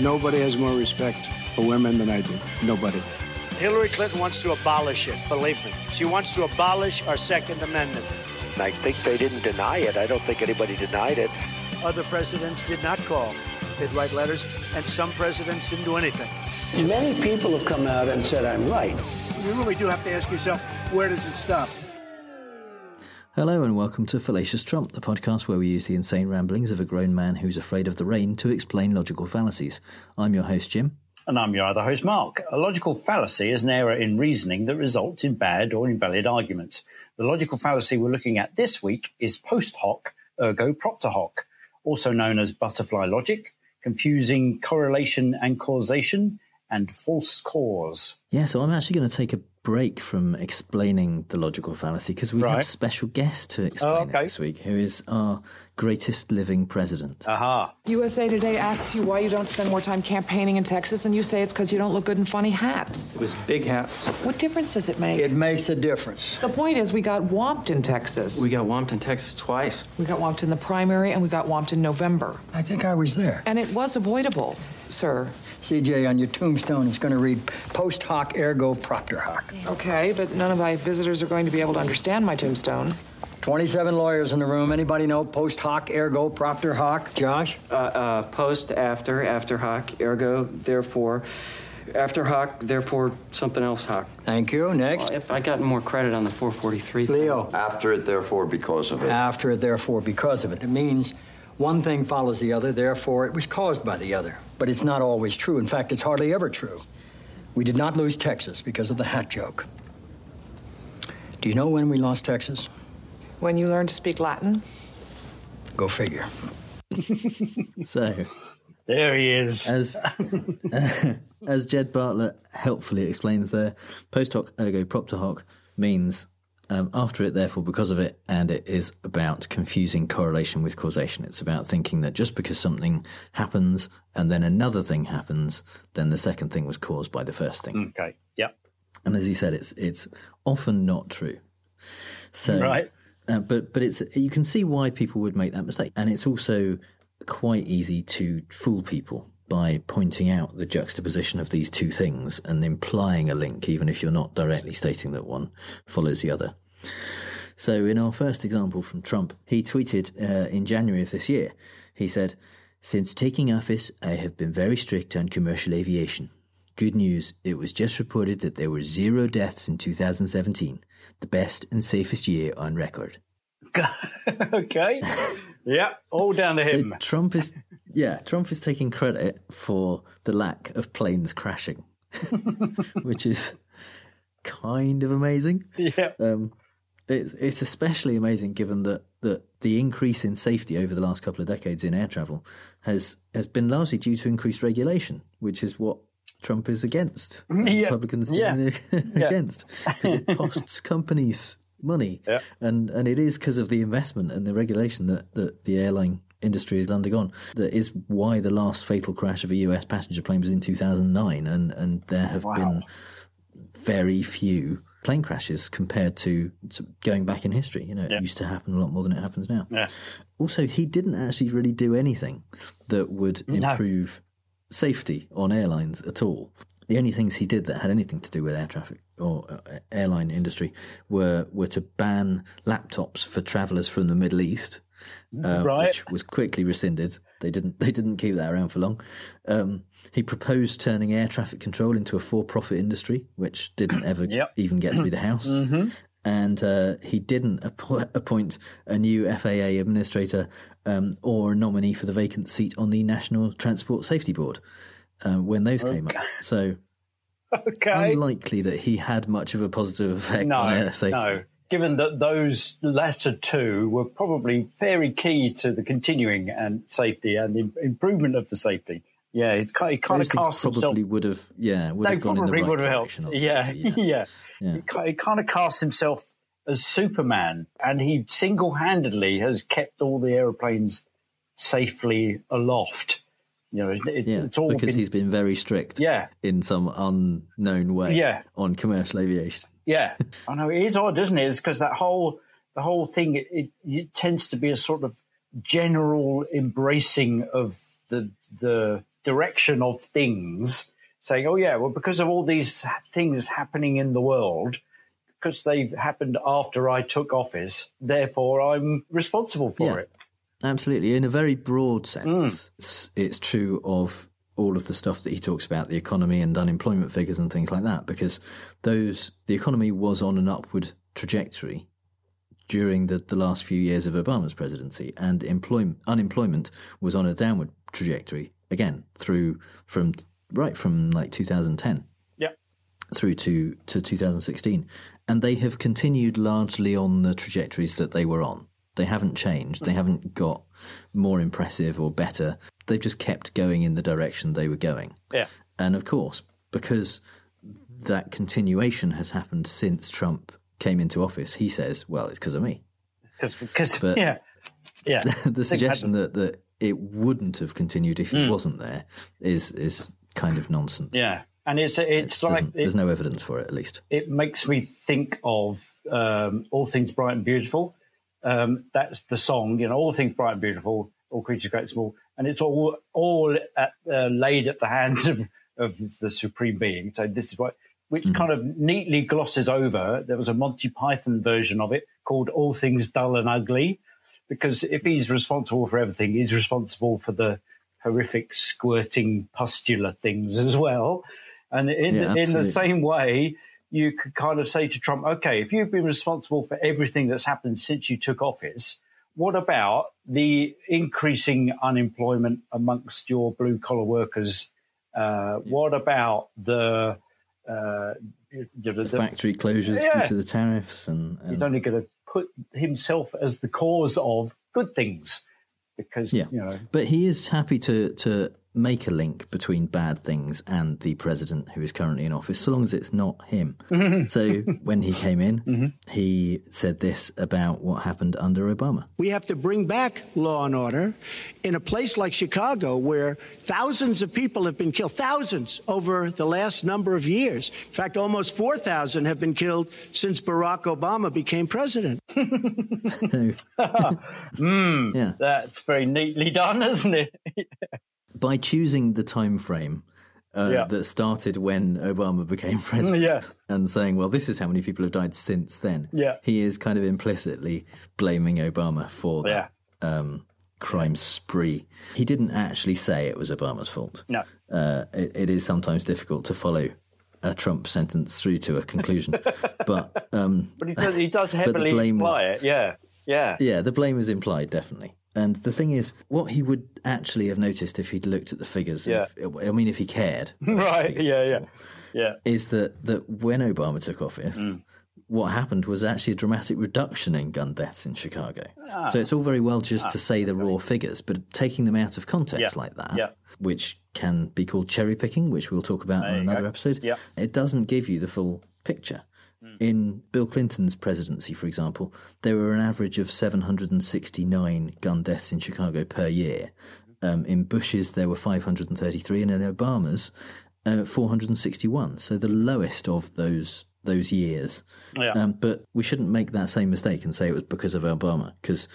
Nobody has more respect for women than I do. Nobody. Hillary Clinton wants to abolish it, believe me. She wants to abolish our Second Amendment. I think they didn't deny it. I don't think anybody denied it. Other presidents did not call. They'd write letters, and some presidents didn't do anything. Many people have come out and said I'm right. You really do have to ask yourself, where does it stop? Hello and welcome to Fallacious Trump, the podcast where we use the insane ramblings of a grown man who's afraid of the rain to explain logical fallacies. I'm your host, Jim. And I'm your other host, Mark. A logical fallacy is an error in reasoning that results in bad or invalid arguments. The logical fallacy we're looking at this week is post hoc, ergo propter hoc, also known as butterfly logic, confusing correlation and causation, and false cause. Yeah, so I'm actually going to take a break from explaining the logical fallacy because we have a special guest to oh, explain Oh, it this week, who is our greatest living president. Aha. USA Today asks you why you don't spend more time campaigning in Texas, and you say it's because you don't look good in funny hats. It was big hats. What difference does it make? It makes a difference. the point is, we got whomped in Texas. We got whomped in Texas twice. We got whomped in the primary, and we got whomped in November. I think I was there. And it was avoidable, sir. CJ, on your tombstone, it's going to read post hoc ergo propter hoc. Okay, but none of my visitors are going to be able to understand my tombstone. 27 lawyers in the room. Anybody know post hoc ergo propter hoc? Josh? Uh, uh, post, after, after hoc, ergo, therefore, after hoc, therefore something else hoc. Thank you. Next. If I got more credit on the 443 thing- Leo. After it, therefore, because of it. After it, therefore, because of it. It means one thing follows the other, therefore, it was caused by the other. But it's not always true. In fact, it's hardly ever true. We did not lose Texas because of the hat joke. Do you know when we lost Texas? When you learned to speak Latin, Go figure. So, There he is. as as Jed Bartlet helpfully explains there, post hoc ergo propter hoc means um, after it, therefore because of it, and it is about confusing correlation with causation. It's about thinking that just because something happens and then another thing happens, then the second thing was caused by the first thing. Okay. Yep. And as he said, it's it's often not true. So Right. uh, but but it's you can see why people would make that mistake, and it's also quite easy to fool people by pointing out the juxtaposition of these two things and implying a link, even if you're not directly stating that one follows the other. So, in our first example from Trump, he tweeted uh, in January of this year, he said, Since taking office, I have been very strict on commercial aviation. Good news, it was just reported that there were zero deaths in 2017, the best and safest year on record. okay. Yep. All down to him. So. Trump is, yeah, Trump is taking credit for the lack of planes crashing, which is kind of amazing. yeah. Um, it's it's especially amazing given that, that the increase in safety over the last couple of decades in air travel has has been largely due to increased regulation, which is what Trump is against. Yeah. Republicans Yeah. against because it costs companies money, Yeah. and and it is because of the investment and the regulation that, that the airline industry has undergone. That is why the last fatal crash of a US passenger plane was in 2009, and and there have been very few plane crashes compared to, to going back in history. You know, it used to happen a lot more than it happens now. Yeah. Also, he didn't actually really do anything that would improve safety on airlines at all. The only things he did that had anything to do with air traffic or uh, airline industry were were to ban laptops for travellers from the Middle East, uh, Right. which was quickly rescinded. They didn't they didn't keep that around for long. Um, he proposed turning air traffic control into a for-profit industry, which didn't ever Yep. even get through the House. And uh, he didn't appo- appoint a new FAA administrator um, or a nominee for the vacant seat on the National Transport Safety Board uh, when those came up. So Okay. unlikely that he had much of a positive effect no. on air safety. No. Given that those latter two were probably very key to the continuing and safety and the improvement of the safety. Yeah, he kind, kind of cast probably himself. would have, yeah, would have gone in the probably right would have helped. Yeah, safety, yeah. Yeah. He kind of cast himself as Superman, and he single-handedly has kept all the aeroplanes safely aloft. You know, it, it, Yeah, it's all because been, he's been very strict Yeah. in some unknown way Yeah. on commercial aviation. Yeah, I know it is odd, isn't it? It's because that whole the whole thing it, it, it tends to be a sort of general embracing of the the the direction of things, saying, "Oh yeah, well because of all these things happening in the world." Because they've happened after I took office, therefore I'm responsible for Yeah. it. Absolutely. In a very broad sense, Mm. it's, it's true of all of the stuff that he talks about, the economy and unemployment figures and things like that, because those the economy was on an upward trajectory during the, the last few years of Obama's presidency, and employment unemployment was on a downward trajectory again through from right from like 2010 Yeah. through to, to 2016. And they have continued largely on the trajectories that they were on. They haven't changed. They haven't got more impressive or better. They've just kept going in the direction they were going. Yeah. And of course, because that continuation has happened since Trump came into office, he says, well, it's because of me. Because, yeah, yeah. the suggestion that, that it wouldn't have continued if he Mm. wasn't there is is kind of nonsense. Yeah, and it's it's like there's no evidence for it, at least. it makes me think of um, all things bright and beautiful. Um, that's the song, you know, all things bright and beautiful, all creatures great and small, and it's all all at, uh, laid at the hands of of the supreme being. So this is what. Which kind of neatly glosses over. There was a Monty Python version of it called "All Things Dull and Ugly," because if he's responsible for everything, he's responsible for the horrific squirting pustular things as well. And in, Yeah, in the same way, you could kind of say to Trump, okay, if you've been responsible for everything that's happened since you took office, what about the increasing unemployment amongst your blue collar workers? Uh, What about the, uh, The the- factory closures Yeah. due to the tariffs and, and he's only going to put himself as the cause of good things because Yeah. you know But he is happy to, to make a link between bad things and the president who is currently in office, so long as it's not him. so when he came in, he said this about what happened under Obama. We have to bring back law and order in a place like Chicago where thousands of people have been killed, thousands over the last number of years. In fact, almost 4,000 have been killed since Barack Obama became president. Mm, Yeah. that's very neatly done isn't it by choosing the time frame uh, Yeah. that started when Obama became president Yeah. and saying, well, this is how many people have died since then, Yeah. he is kind of implicitly blaming Obama for that um, crime spree. He didn't actually say it was Obama's fault. no Uh, it, it is sometimes difficult to follow a Trump sentence through to a conclusion. but um, but he does, he does heavily blame imply was- it yeah yeah yeah, the blame is implied, definitely. And the thing is, what he would actually have noticed if he'd looked at the figures, and if- I mean, if he cared, right yeah yeah all, yeah is that, that when Obama took office, Mm. what happened was actually a dramatic reduction in gun deaths in Chicago. Ah. So it's all very well just to say the raw figures, but taking them out of context Yeah. like that, Yeah. which can be called cherry picking, which we'll talk about in another go. episode, Yeah. it doesn't give you the full picture. In Bill Clinton's presidency, for example, there were an average of 769 gun deaths in Chicago per year. Um, in Bush's, there were 533, and in Obama's, uh, 461. So the lowest of those those years. Yeah. Um, but we shouldn't make that same mistake and say it was because of Obama, because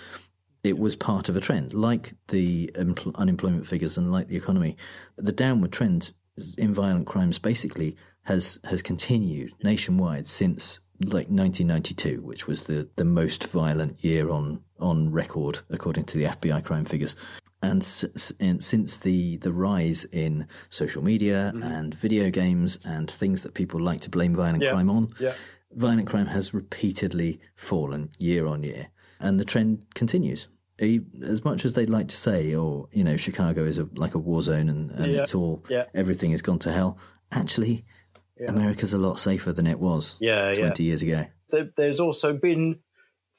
it was part of a trend, like the empl- unemployment figures and like the economy. The downward trend in violent crimes basically has has continued nationwide since like 1992, which was the, the most violent year on on record according to the FBI crime figures. And, s- and since the, the rise in social media mm-hmm. and video games and things that people like to blame violent Yeah. crime on, Yeah. violent crime has repeatedly fallen year on year, and the trend continues. As much as they'd like to say, or you know, Chicago is a, like a war zone and, and Yeah. it's all Yeah. everything has gone to hell. Actually, America's a lot safer than it was Yeah, yeah. twenty years ago. there's also been,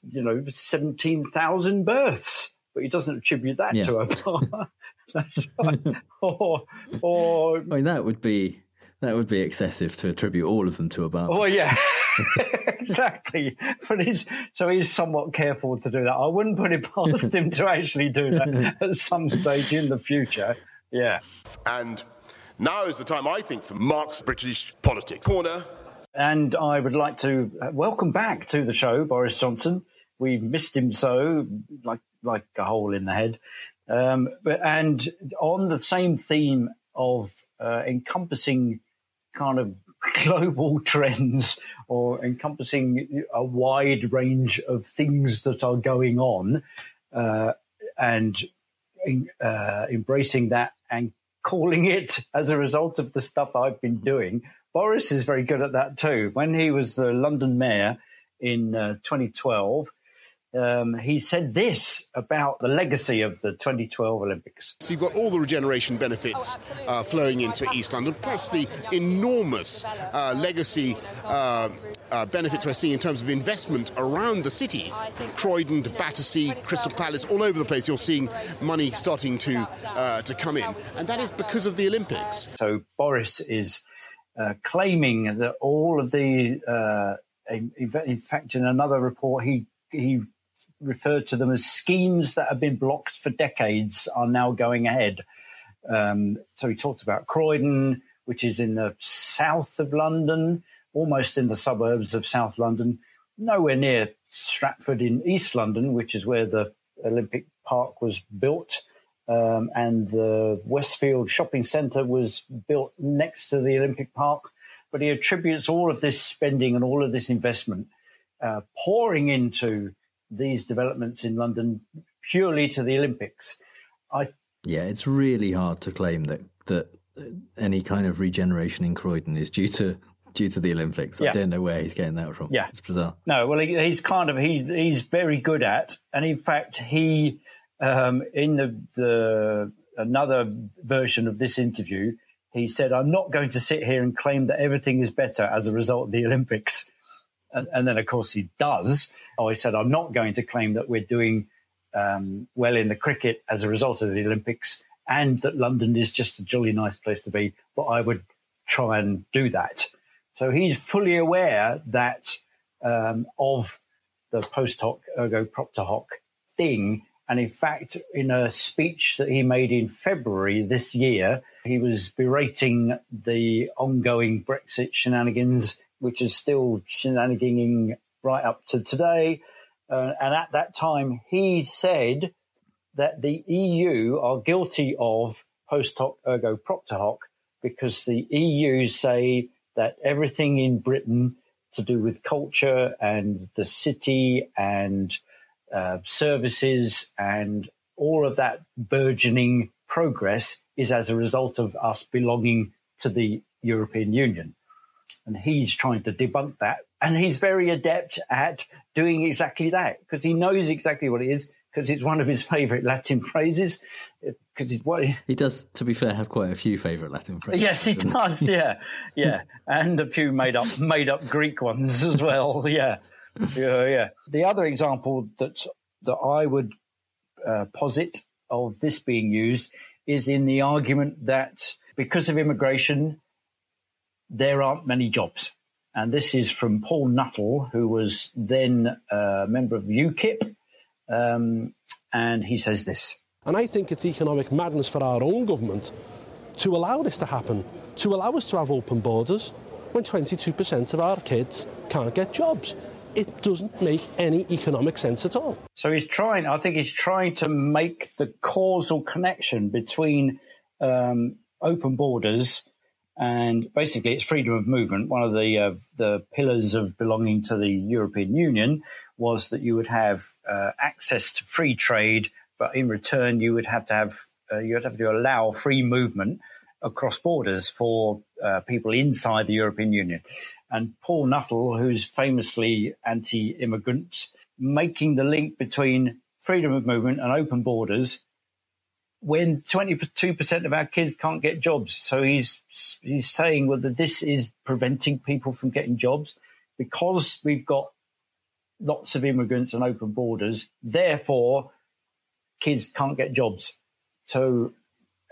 you know, 17,000 births, but he doesn't attribute that Yeah. to Obama. That's right. or, or, I mean, that would be that would be excessive to attribute all of them to Obama. well, yeah, exactly. But he's, so he's somewhat careful to do that. I wouldn't put it past him to actually do that at some stage in the future. Yeah. And now is the time, I think, for Mark's British politics corner. And I would like to uh, welcome back to the show Boris Johnson. We missed him so, like like a hole in the head. Um, but, and on the same theme of uh, encompassing kind of global trends or encompassing a wide range of things that are going on uh, and uh, embracing that and calling it as a result of the stuff I've been doing. Boris is very good at that too. When he was the London mayor in uh, 2012, um, he said this about the legacy of the 2012 Olympics. So you've got all the regeneration benefits uh, flowing into East London, plus the enormous uh, legacy uh, uh benefits we're seeing in terms of investment around the city. Croydon Battersea, Crystal Palace, all over the place, you're seeing money starting to uh, to come in, and that is because of the Olympics. So Boris is uh, claiming that all of the in, in fact, in another report, he he referred to them as schemes that have been blocked for decades are now going ahead. Um, so he talked about Croydon, which is in the south of London, almost in the suburbs of South London, nowhere near Stratford in East London, which is where the Olympic Park was built. Um, and the Westfield shopping centre was built next to the Olympic Park. But he attributes all of this spending and all of this investment uh, pouring into these developments in London purely to the Olympics. I yeah, it's really hard to claim that that any kind of regeneration in Croydon is due to due to the Olympics. Yeah. I don't know where he's getting that from. Yeah, it's bizarre. No, well, he, he's kind of he he's very good at, and in fact, he um, in the the another version of this interview, he said, "I'm not going to sit here and claim that everything is better as a result of the Olympics." And, then, of course, he does. Oh, he said, I'm not going to claim that we're doing um, well in the cricket as a result of the Olympics and that London is just a jolly nice place to be, but I would try and do that. So he's fully aware that um, of the post hoc ergo propter hoc thing. And in fact, in a speech that he made in February this year, he was berating the ongoing Brexit shenanigans which is still shenaniganing right up to today. Uh, and at that time, he said that the EU are guilty of post hoc ergo propter hoc because the EU say that everything in Britain to do with culture and the city and uh, services and all of that burgeoning progress is as a result of us belonging to the European Union. And he's trying to debunk that. And he's very adept at doing exactly that because he knows exactly what it is because it's one of his favourite Latin phrases. Because it's what he does. To be fair, have quite a few favourite Latin phrases. Yes, he does. yeah, yeah, and a few made up made up Greek ones as well. Yeah, yeah, yeah. The other example that that I would uh, posit of this being used is in the argument that because of immigration, there aren't many jobs. And this is from Paul Nuttall, who was then a member of UKIP. Um, and he says this. And I think it's economic madness for our own government to allow this to happen, to allow us to have open borders when 22% of our kids can't get jobs. It doesn't make any economic sense at all. So he's trying, I think he's trying to make the causal connection between um, open borders and basically it's freedom of movement. One of the uh, the pillars of belonging to the European Union was that you would have uh, access to free trade, but in return you would have to have uh, you would have to allow free movement across borders for uh, people inside the European Union. And Paul Nuttall, who's famously anti-immigrant, making the link between freedom of movement and open borders when 22% of our kids can't get jobs. So he's, he's saying whether this is preventing people from getting jobs because we've got lots of immigrants and open borders. Therefore, kids can't get jobs. So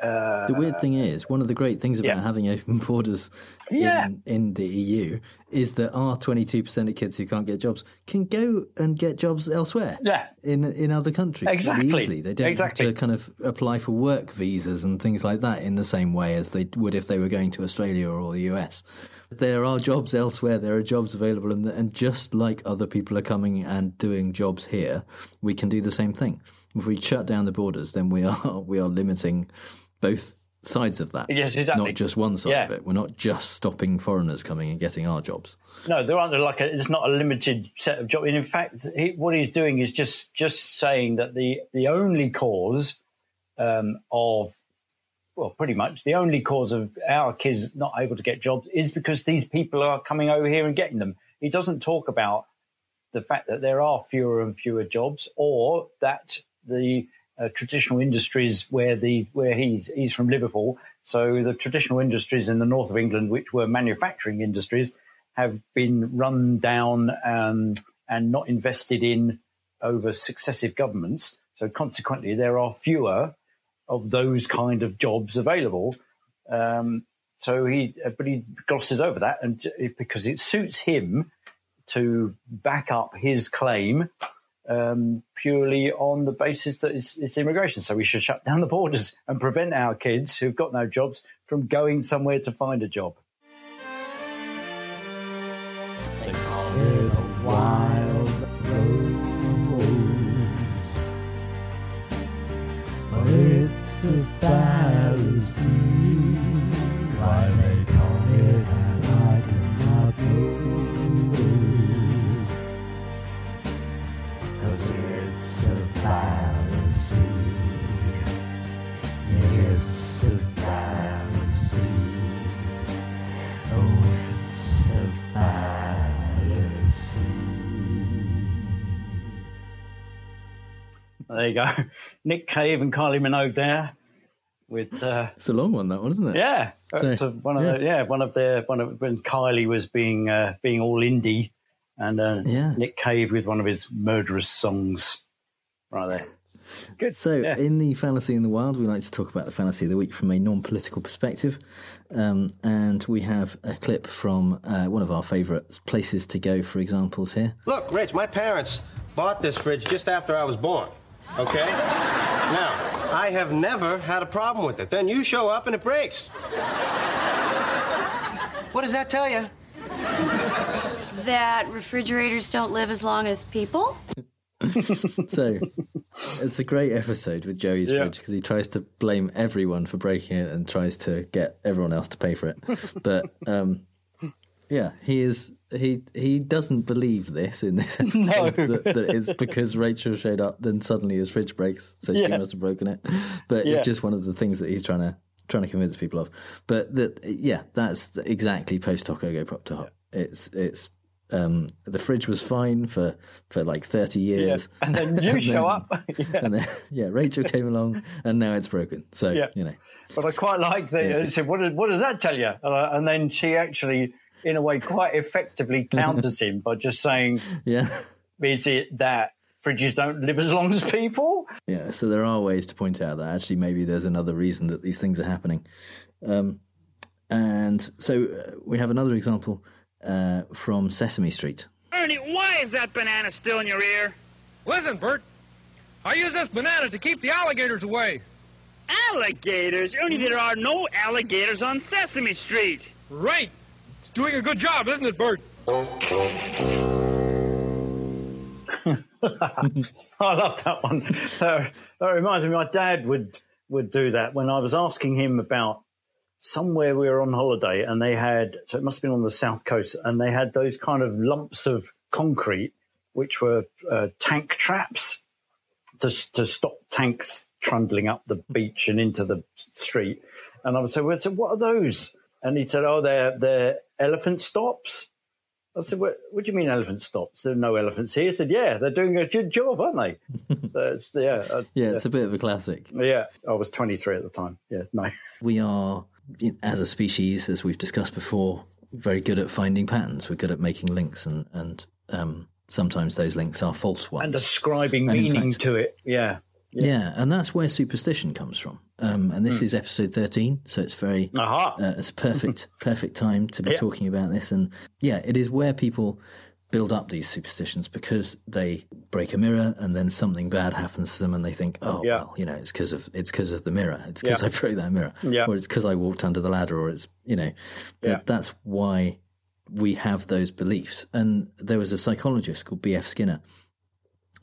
uh, the weird thing is, one of the great things about yeah. having open borders yeah. in, in, the EU is that our 22% of kids who can't get jobs can go and get jobs elsewhere. Yeah. In in other countries. Exactly. Easily. They don't exactly. have to kind of apply for work visas and things like that in the same way as they would if they were going to Australia or the US. There are jobs elsewhere, there are jobs available, and, and just like other people are coming and doing jobs here, we can do the same thing. if we shut down the borders, then we are we are limiting both sides of that. Yes, exactly. Not just one side Yeah. of it. We're not just stopping foreigners coming and getting our jobs. No, there aren't like a, it's not a limited set of jobs. And in fact, he, what he's doing is just just saying that the the only cause um, of well, pretty much the only cause of our kids not able to get jobs is because these people are coming over here and getting them. He doesn't talk about the fact that there are fewer and fewer jobs, or that the uh, traditional industries where the where he's he's from Liverpool, so the traditional industries in the north of England, which were manufacturing industries, have been run down and and not invested in over successive governments. So consequently, there are fewer of those kind of jobs available. Um, so he, uh, but he glosses over that, and because it suits him to back up his claim um, purely on the basis that it's, it's immigration. So we should shut down the borders and prevent our kids who've got no jobs from going somewhere to find a job. There you go. Nick Cave and Kylie Minogue there with. Uh, It's a long one, that one, isn't it? Yeah, So, so one of yeah. the, yeah one of their one of when Kylie was being uh, being all indie, and uh, Yeah. Nick Cave with one of his murderous songs, right there. Good. So, in the fallacy in the wild, we like to talk about the fallacy of the week from a non-political perspective, um, and we have a clip from uh, one of our favourite places to go for examples here. Look, Rach, my parents bought this fridge just after I was born. Okay? now, I have never had a problem with it. Then you show up and it breaks. What does that tell you? That refrigerators don't live as long as people? so it's a great episode with Joey's Yeah. fridge because he tries to blame everyone for breaking it and tries to get everyone else to pay for it. But um, yeah, he is he he doesn't believe this in this episode No. that, that it's because Rachel showed up, then suddenly his fridge breaks, so she must have broken it. But Yeah. it's just one of the things that he's trying to trying to convince people of. But that yeah, that's exactly post hoc ergo propter hoc. It's it's um, the fridge was fine for, for like 30 years. And then you show up. yeah. And then, yeah, Rachel came along and now it's broken. So, Yeah. you know. But I quite like that. Yeah. She said, what, does- what does that tell you? Uh, and then she actually, in a way, quite effectively counters him by just saying, Yeah. is it that fridges don't live as long as people? Yeah. So there are ways to point out that actually maybe there's another reason that these things are happening. Um, and so uh, we have another example uh, from Sesame Street. Ernie, why is that banana still in your ear? Listen, Bert. I use this banana to keep the alligators away. Alligators? Ernie, there are no alligators on Sesame Street. Right. Doing a good job, isn't it, Bert? I love that one. That, that reminds me, my dad would would do that when I was asking him about somewhere we were on holiday, and they had so it must have been on the south coast, and they had those kind of lumps of concrete which were uh, tank traps to to stop tanks trundling up the beach and into the street. And I would say, well, so what are those? And he said, oh, they're they're elephant stops. I said, what, what do you mean elephant stops? There are no elephants here. He said, yeah, they're doing a good job, aren't they? so it's, yeah, Yeah, it's a bit of a classic. yeah. I was 23 at the time. Yeah, no. We are, as a species, as we've discussed before, very good at finding patterns. We're good at making links, and, and um, sometimes those links are false ones. And ascribing And meaning fact- to it. Yeah. Yeah. and that's where superstition comes from. Um, and this Hmm. is episode thirteen, so it's very uh, it's a perfect perfect time to be Yeah. talking about this. And yeah, it is where people build up these superstitions because they break a mirror and then something bad happens to them, and they think, oh Yeah. well, you know, it's because of it's because of the mirror, it's because Yeah. I broke that mirror, or it's because I walked under the ladder, or it's you know, Yeah. that's why we have those beliefs. And there was a psychologist called B.F. Skinner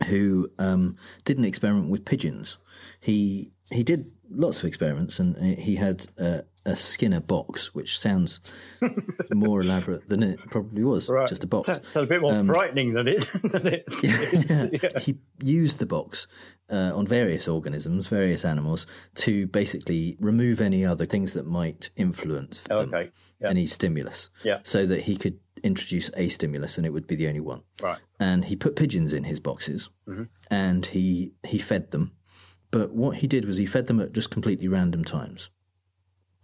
who um, did an experiment with pigeons. He he did lots of experiments, and he had uh, a Skinner box, which sounds more elaborate than it probably was. Right. Just a box. So, so a bit more Um, frightening than it. Than it is. Yeah. he used the box uh, on various organisms, various animals, to basically remove any other things that might influence them, Okay. Yeah. any stimulus, Yeah. so that he could introduce a stimulus and it would be the only one. Right. And he put pigeons in his boxes Mhm. and he he fed them, but what he did was he fed them at just completely random times.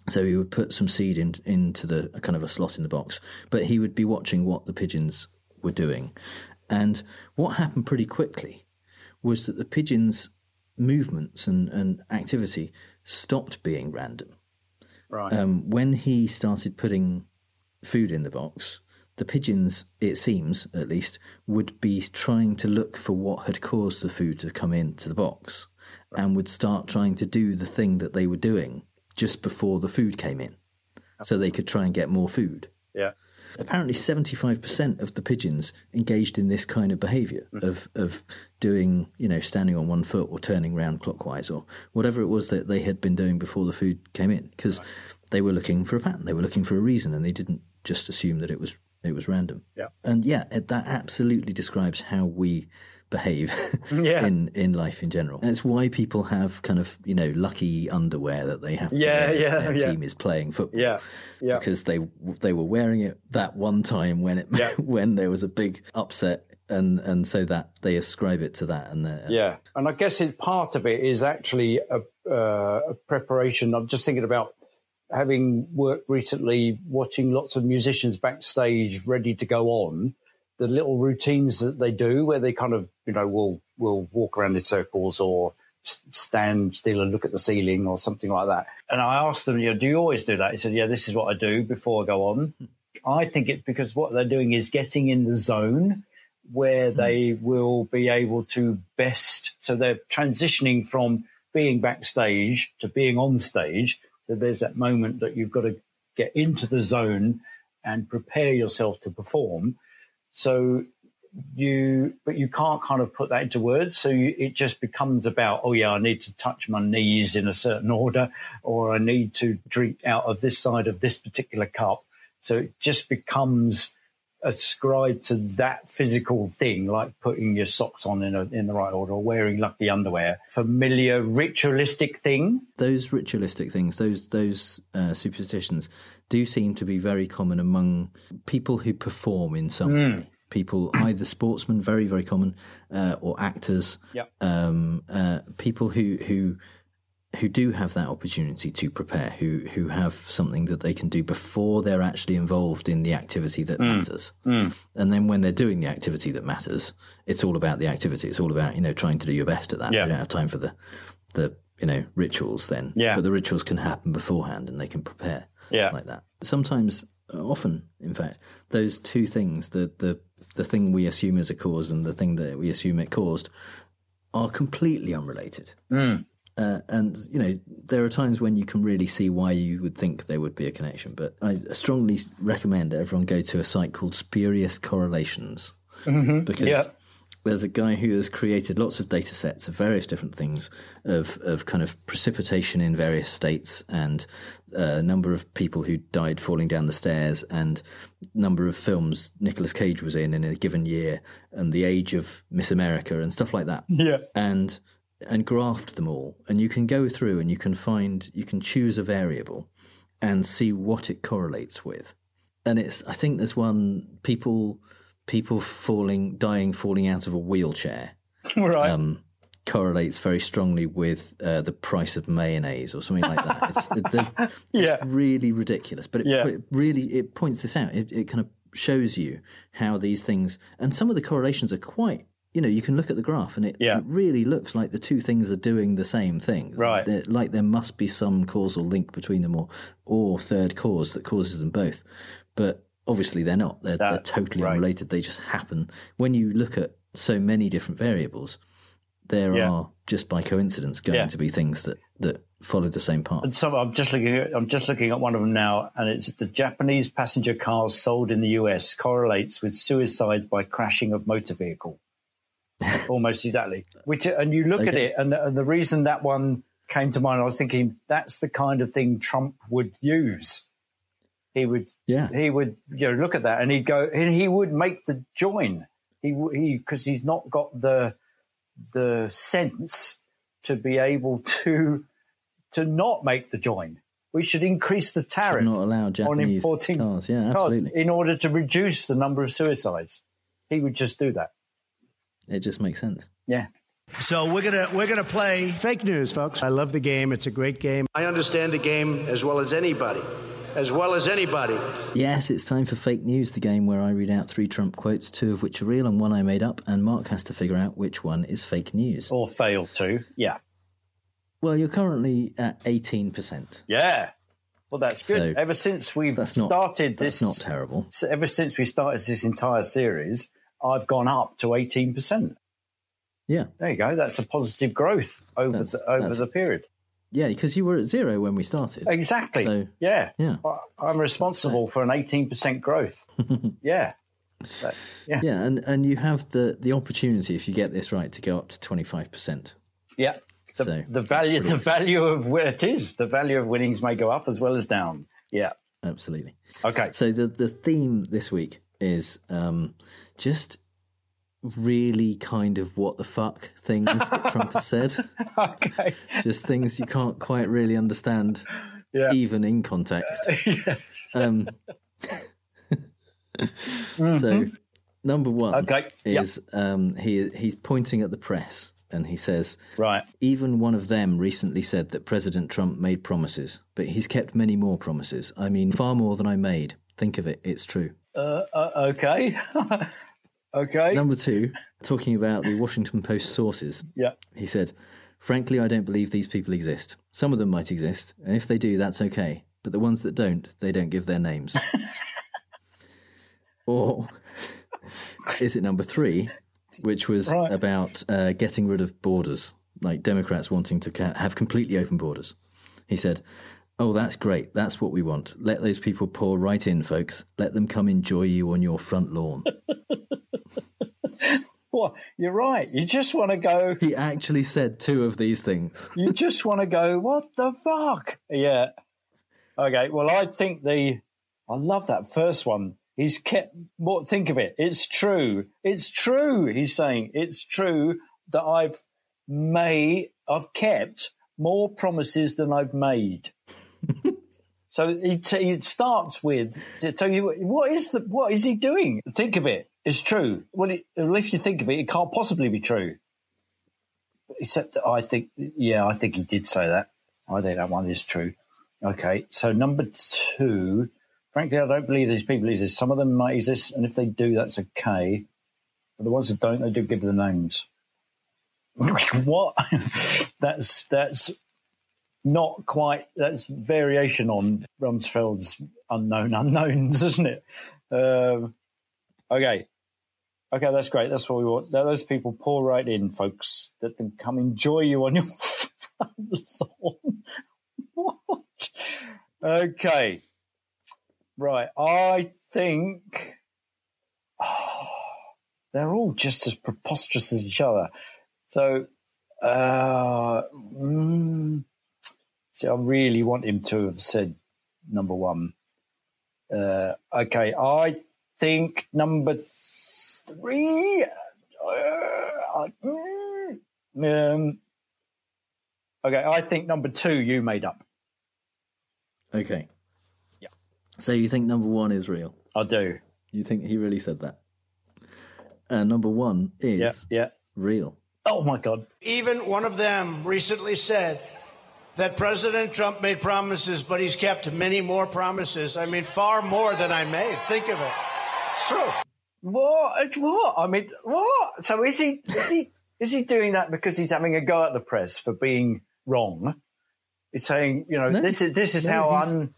So he would put some seed in, into the a kind of a slot in the box, but he would be watching what the pigeons were doing. And what happened pretty quickly was that the pigeons' movements and, and activity stopped being random. Right. Um, when he started putting food in the box, the pigeons, it seems at least, would be trying to look for what had caused the food to come into the box and would start trying to do the thing that they were doing just before the food came in so they could try and get more food. yeah. Apparently, 75% of the pigeons engaged in this kind of behavior mm-hmm. of, of doing, you know, standing on one foot or turning round clockwise or whatever it was that they had been doing before the food came in because they were looking for a pattern, they were looking for a reason, and they didn't just assume that it was it was random. Yeah. And yeah, it, that absolutely describes how we behave Yeah. in in life in general. That's why people have kind of you know lucky underwear that they have to Yeah, wear yeah, their yeah. team is playing football Yeah. Yeah. because they they were wearing it that one time when it Yeah. when there was a big upset and and so that they ascribe it to that and Yeah, and I guess it, part of it is actually a, uh, a preparation. I'm just thinking about having worked recently, watching lots of musicians backstage ready to go on. The little routines that they do, where they kind of you know will will walk around in circles or stand still and look at the ceiling or something like that. And I asked them, you know, do you always do that? He said, yeah, this is what I do before I go on. I think it's because what they're doing is getting in the zone where hmm. they will be able to best. So they're transitioning from being backstage to being on stage. So there's that moment that you've got to get into the zone and prepare yourself to perform. So you, but you can't kind of put that into words. So you, it just becomes about, oh yeah, I need to touch my knees in a certain order, or I need to drink out of this side of this particular cup. So it just becomes ascribed to that physical thing, like putting your socks on in, a, in the right order or wearing lucky underwear. Familiar ritualistic thing. those ritualistic things, those those uh, superstitions, do seem to be very common among people who perform in some Mm. way. People, either sportsmen, very very common, uh, or actors. Yep. Um, uh, people who who who do have that opportunity to prepare, who who have something that they can do before they're actually involved in the activity that Mm. matters. Mm. And then when they're doing the activity that matters, it's all about the activity. It's all about you know trying to do your best at that. Yeah. You don't have time for the the you know rituals then. Yeah. But the rituals can happen beforehand, and they can prepare. Yeah. Like that. Sometimes, uh, often, in fact, those two things the the the thing we assume is a cause and the thing that we assume it caused are completely unrelated. Mm. Uh, and you know there are times when you can really see why you would think there would be a connection. But I strongly recommend everyone go to a site called Spurious Correlations Mhm. because Yeah. There's a guy who has created lots of data sets of various different things of of kind of precipitation in various states and uh, a number of people who died falling down the stairs and number of films Nicolas Cage was in in a given year and the age of Miss America and stuff like that. Yeah. and and graphed them all. And you can go through and you can find you can choose a variable and see what it correlates with. And it's i think there's one people people falling dying falling out of a wheelchair Right. um correlates very strongly with uh, the price of mayonnaise or something like that it's, the- Yeah. it's really ridiculous but it, Yeah. it really it points this out it, it kind of shows you how these things and some of the correlations are quite you know you can look at the graph and it, Yeah. it really looks like the two things are doing the same thing Right. They're- like there must be some causal link between them or or third cause that causes them both but obviously they're not they're, they're totally right. unrelated they just happen when you look at so many different variables there Yeah. are just by coincidence going Yeah. to be things that that follow the same path And so I'm just looking at I'm just looking at one of them now, and it's the Japanese passenger cars sold in the US correlates with suicides by crashing of motor vehicle. almost exactly. Which and you look at it, and the, and the reason that one came to mind, I was thinking that's the kind of thing Trump would use. He would, Yeah. he would, you know, look at that, and he'd go, and he would make the join. He he because he's not got the the sense to be able to to not make the join. We should increase the tariff not allow on Japanese importing cars. Yeah, cars absolutely. in order to reduce the number of suicides. He would just do that. It just makes sense. Yeah. So we're gonna we're gonna play fake news, folks. I love the game. It's a great game. I understand the game as well as anybody, as well as anybody. Yes, it's time for fake news, the game where I read out three Trump quotes, two of which are real and one I made up, and Mark has to figure out which one is fake news. Or fail to. Yeah. Well, you're currently at 18%. Yeah. Well, that's good. So, ever since we've that's not- started that's this, not terrible. so ever since we started this entire series, I've gone up to eighteen percent. Yeah. There you go. That's a positive growth over That's- the, over the period. Yeah, because you were at zero when we started. Exactly. So, yeah. yeah. I'm responsible for an eighteen percent growth. yeah. That- yeah. Yeah, and, and you have the, the opportunity, if you get this right, to go up to 25%. Yeah. The, So, the value the value of where it is the value of winnings may go up as well as down. Yeah. Absolutely. Okay. So the the theme this week is um, just really kind of what the fuck things that Trump has said. okay. Just things you can't quite really understand, Yeah. even in context. Um, So, number one Mm-hmm. Okay, yep. is um, he he's pointing at the press and he says, Right. Even one of them recently said that President Trump made promises, but he's kept many more promises. I mean, far more than I made. Think of it, it's true. Uh, uh, okay. Okay. Number two, talking about the Washington Post sources, Yeah. he said, Frankly, I don't believe these people exist. Some of them might exist, and if they do, that's okay. But the ones that don't, they don't give their names. or is it number three, which was Right. about uh, getting rid of borders, like Democrats wanting to ca- have completely open borders? He said, Oh, that's great. That's what we want. Let those people pour right in, folks. Let them come enjoy you on your front lawn. Well, you're right. You just want to go. He actually said two of these things. You just want to go. What the fuck? Yeah. Okay. Well, I think the. I love that first one. He's kept. What? Think of it. It's true. It's true. He's saying it's true that I've made. I've kept more promises than I've made. So it, it starts with. So you, what is the what is he doing? Think of it. It's true. Well, if you think of it, it can't possibly be true. Except I think, yeah, I think he did say that. I think that one is true. Okay, so number two. Frankly, I don't believe these people exist. Some of them might exist, and if they do, that's okay. But the ones that don't, they do give the names. what? that's that's not quite that's variation on Rumsfeld's unknown unknowns, isn't it? Um, okay, okay, that's great. That's what we want. Let those people pour right in, folks. Let them come enjoy you on your what? Okay, right. I think they're all just as preposterous as each other. So, uh, mm, see, I really want him to have said number one. Uh, okay, I think number three. Uh, um, okay, I think number two you made up. Okay. Yeah. So you think number one is real? I do. You think he really said that? Uh, number one is Yeah, yeah. real. Oh my God. Even one of them recently said that President Trump made promises, but he's kept many more promises. I mean, far more than I made. Think of it. It's true. What? It's what? I mean, what? So is he? Is he? Is he doing that because he's having a go at the press for being wrong? It's saying, you know, No. this is this is No, how un.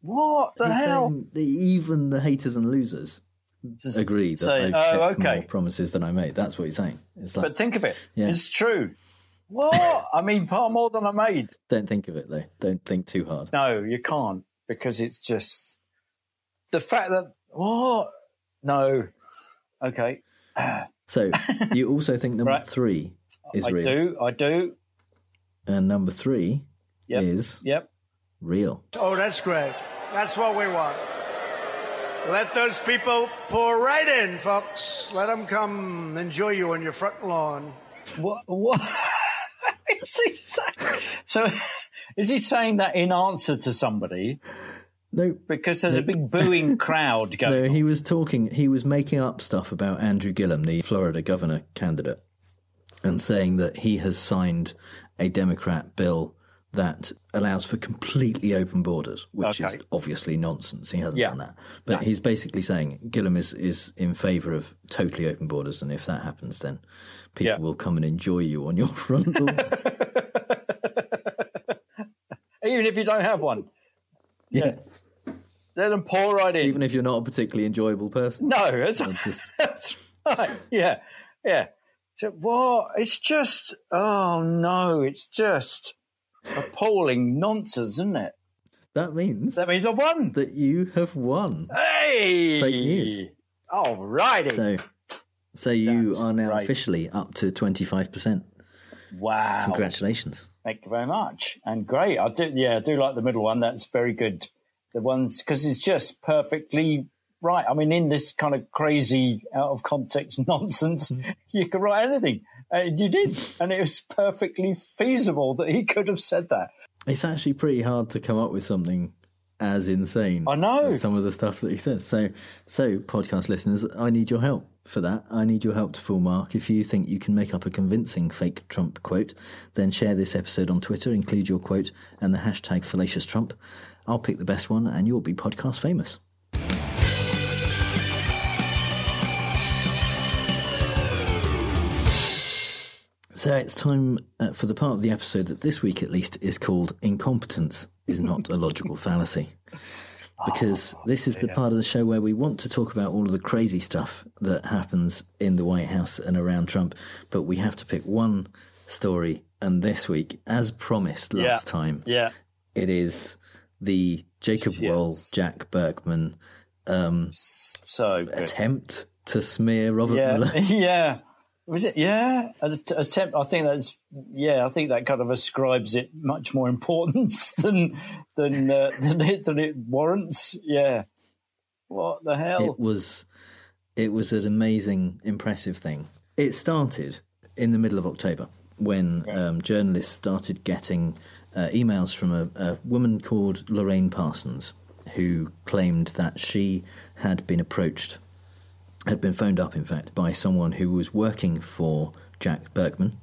What the hell? saying that even the haters and losers agree that say, I oh, kept okay. more promises than I made. That's what he's saying. It's like, But think of it. Yeah. It's true. What? I mean, far more than I made. don't think of it though. Don't think too hard. No, you can't because it's just the fact that what? No. Okay. So you also think number three is I real, I do. I do. and number three Yep. is Yep. real. Oh, that's great. That's what we want. Let those people pour right in, folks. Let them come enjoy you on your front lawn. What? What? is he saying? So, is he saying that in answer to somebody? No, because there's a big booing crowd going. No, he was talking. He was making up stuff about Andrew Gillum, the Florida governor candidate, and saying that he has signed a Democrat bill that allows for completely open borders, which is obviously nonsense. He hasn't Yeah. done that, but he's basically saying Gillum is is in favour of totally open borders, and if that happens, then people Yeah. will come and enjoy you on your front lawn. Even if you don't have one. Yeah. Let them pour right in. even if you're not a particularly enjoyable person. No, that's, just that's right. Yeah, yeah. So what? It's just oh no, it's just appalling nonsense, isn't it? That means that means I've won. That you have won. Hey, Fake news. All righty. So, so you That's are now great. officially up to twenty five percent. wow. Congratulations. Thank you very much. And great. I do. Yeah, I do like the middle one. That's very good. The ones because it's just perfectly right. I mean, in this kind of crazy, out of context nonsense, mm. you can write anything. And you did, and it was perfectly feasible that he could have said that. It's actually pretty hard to come up with something as insane. I know. as some of the stuff that he says. So, so podcast listeners, I need your help for that. I need your help to full mark. If you think you can make up a convincing fake Trump quote, then share this episode on Twitter, include your quote and the hashtag fallacious Trump. I'll pick the best one, and you'll be podcast famous. So it's time uh, for the part of the episode that this week at least is called Incompetence is Not a Logical Fallacy. Because this is the part of the show where we want to talk about all of the crazy stuff that happens in the White House and around Trump, but we have to pick one story. And this week, as promised last Yeah. time, Yeah. it is the Jacob Wohl, Jack Burkman um, so good. attempt to smear Robert yeah, Mueller. yeah. Was it? Yeah, attempt. I think that's. Yeah, I think that kind of ascribes it much more importance than than uh, than, it, than it warrants. Yeah. What the hell? It was it was an amazing, impressive thing. It started in the middle of October when um, journalists started getting uh, emails from a, a woman called Lorraine Parsons, who claimed that she had been approached, had been phoned up, in fact, by someone who was working for Jack Burkman,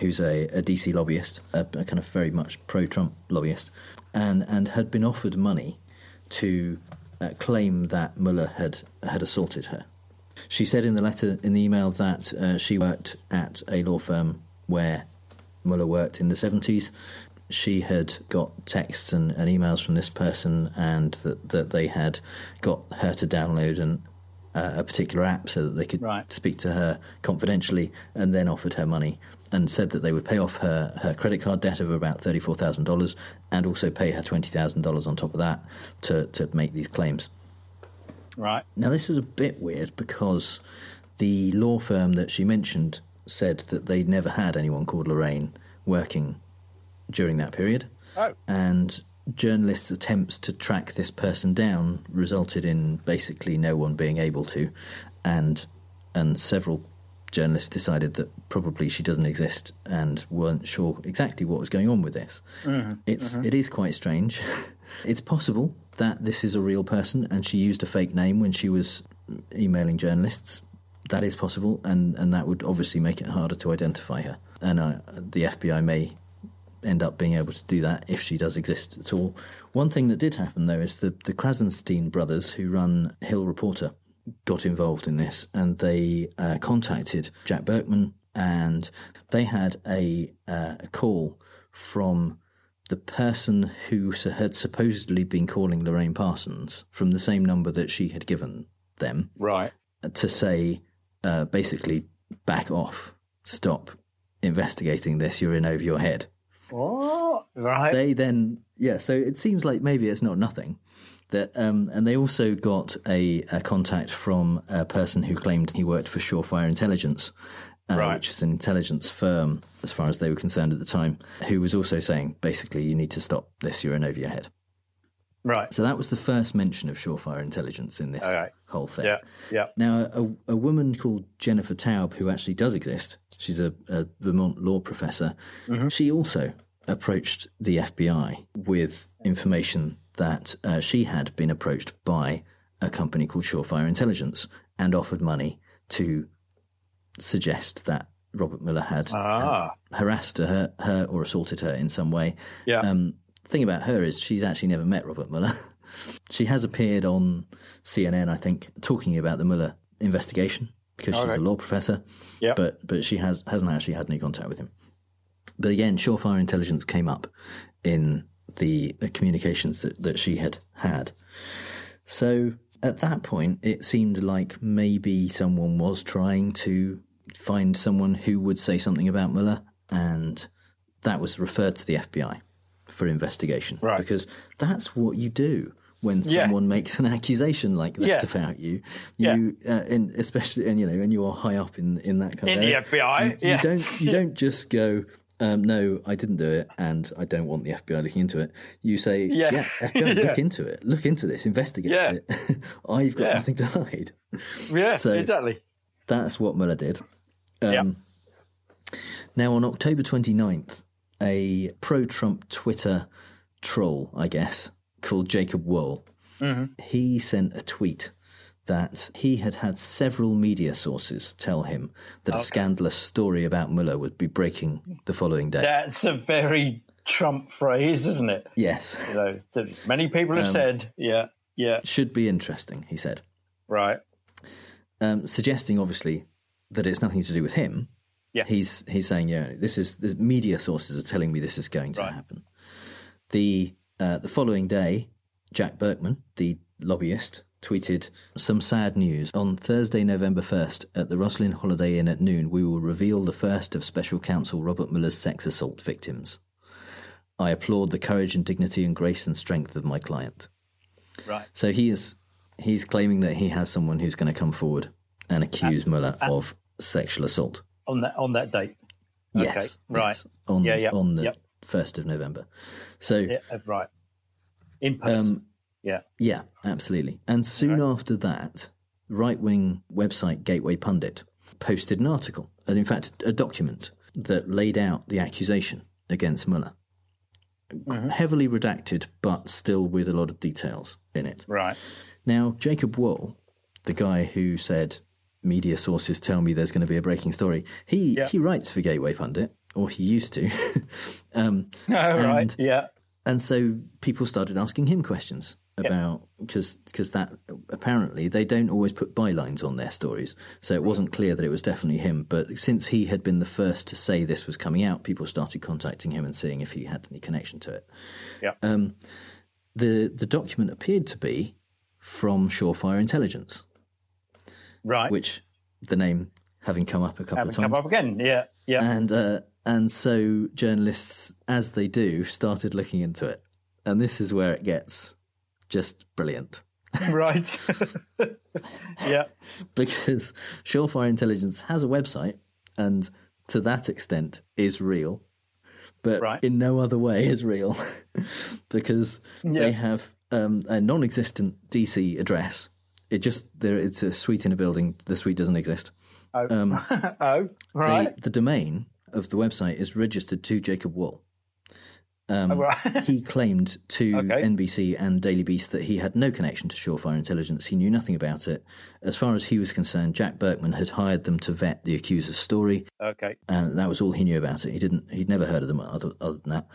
who's a, a DC lobbyist, a, a kind of very much pro-Trump lobbyist, and and had been offered money to uh, claim that Mueller had had assaulted her. She said in the letter, in the email, that uh, she worked at a law firm where Mueller worked in the 70s. She had got texts and, and emails from this person, and that, that they had got her to download an, uh, a particular app so that they could speak to her confidentially, and then offered her money and said that they would pay off her, her credit card debt of about $34,000 and also pay her $20,000 on top of that to, to make these claims. right. Now, this is a bit weird because the law firm that she mentioned said that they'd never had anyone called Lorraine working during that period. Oh. And journalists' attempts to track this person down resulted in basically no one being able to, and and several journalists decided that probably she doesn't exist and weren't sure exactly what was going on with this. Mhm, It's mhm. it is quite strange. it's possible that this is a real person and she used a fake name when she was emailing journalists. That is possible, and, and that would obviously make it harder to identify her. And uh, the FBI may end up being able to do that if she does exist at all. One thing that did happen, though, is the, the Krassenstein brothers, who run Hill Reporter, got involved in this and they uh, contacted Jack Burkman and they had a, uh, a call from the person who had supposedly been calling Lorraine Parsons from the same number that she had given them Right. to say uh, basically back off, stop investigating this, you're in over your head. What? Right. They then, yeah. So it seems like maybe it's not nothing. That um, and they also got a, a contact from a person who claimed he worked for Surefire Intelligence, uh, Right. which is an intelligence firm as far as they were concerned at the time, who was also saying basically you need to stop this. You're in over your head. Right. So that was the first mention of Surefire Intelligence in this Okay. whole thing. Yeah. Yeah. Now, a, a woman called Jennifer Taub, who actually does exist, she's a, a Vermont law professor, Mm-hmm. she also approached the FBI with information that uh, she had been approached by a company called Surefire Intelligence and offered money to suggest that Robert Mueller had Ah. uh, harassed her, her or assaulted her in some way. Yeah. Um, thing about her is she's actually never met Robert Mueller. she has appeared on CNN, I think, talking about the Mueller investigation because she's a law professor. Yeah. But but she has hasn't actually had any contact with him. But again, Surefire Intelligence came up in the, the communications that, that she had had. So at that point, it seemed like maybe someone was trying to find someone who would say something about Mueller, and that was referred to the FBI for investigation. Right. Because that's what you do when Yeah. someone makes an accusation like that Yeah. about you. Yeah. Uh, and especially, and you know, and you're high up in in that kind In of the area, FBI, You, you don't you don't just go. Um, no, I didn't do it, and I don't want the FBI looking into it. You say, Yeah. yeah, FBI, Yeah. look into it. Look into this. Investigate Yeah. it. I've got Yeah. nothing to hide. Yeah. So- exactly. That's what Mueller did. Um, Yeah. Now, on October 29th, a pro Trump Twitter troll, I guess, called Jacob Wohl, Mhm. he sent a tweet that he had had several media sources tell him that a scandalous story about Mueller would be breaking the following day. That's a very Trump phrase, isn't it? yes. You know, many people have Um, said, yeah, yeah, Should be interesting, he said. right. um, suggesting obviously that it's nothing to do with him. Yeah. he's he's saying, yeah, this is the media sources are telling me this is going to Right. happen. The uh, the following day, Jack Burkman, the lobbyist, tweeted some sad news on Thursday, November first, at the Rosslyn Holiday Inn at noon. We will reveal the first of Special Counsel Robert Mueller's sex assault victims. I applaud the courage and dignity and grace and strength of my client. Right. So he is he's claiming that he has someone who's going to come forward and accuse Mueller of sexual assault. On that on that date. Yes, Okay, right. on Yeah, yeah, on the yep. first of November. So Yeah, uh, right. In person. um, yeah. yeah, absolutely. And soon after that, right wing website Gateway Pundit posted an article, and in fact, a document that laid out the accusation against Mueller. Mm-hmm. Heavily redacted, but still with a lot of details in it. Right. Now, Jacob Wohl, the guy who said media sources tell me there's going to be a breaking story, he Yeah. he writes for Gateway Pundit, or he used to. um, Oh, right. and- Yeah. and so people started asking him questions about because because that apparently they don't always put bylines on their stories, so it wasn't clear that it was definitely him. But since he had been the first to say this was coming out, people started contacting him and seeing if he had any connection to it. Yeah. Um, the the document appeared to be from Surefire Intelligence, Right. which the name having come up a couple Haven't of times, come up again. Yeah. Yeah. and uh, and so journalists, as they do, started looking into it, and this is where it gets just brilliant right. yeah. because Surefire Intelligence has a website, and to that extent is real, but Right. in no other way is real because Yeah. they have um, a non-existent DC address. It just there. It's a suite in a building. The suite doesn't exist. Oh. Um, oh. Right. The, the domain of the website is registered to Jacob Wohl. Um, Oh, right. he claimed to Okay. NBC and Daily Beast that he had no connection to Surefire Intelligence. He knew nothing about it. As far as he was concerned, Jack Burkman had hired them to vet the accuser's story, okay. and that was all he knew about it. He didn't. He'd never heard of them other, other than that.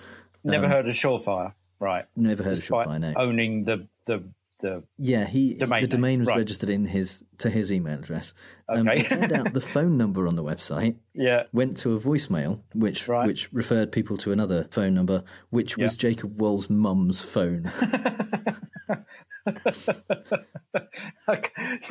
Never Um, heard of Surefire. Right. Never heard of Despite Surefire. No. Owning the the the Yeah, he Domain the name, domain was right. registered in his to his email address. Um, Okay. it turned out the phone number on the website yeah. went to a voicemail, which Right. which referred people to another phone number, which was Jacob Wohl's mum's phone.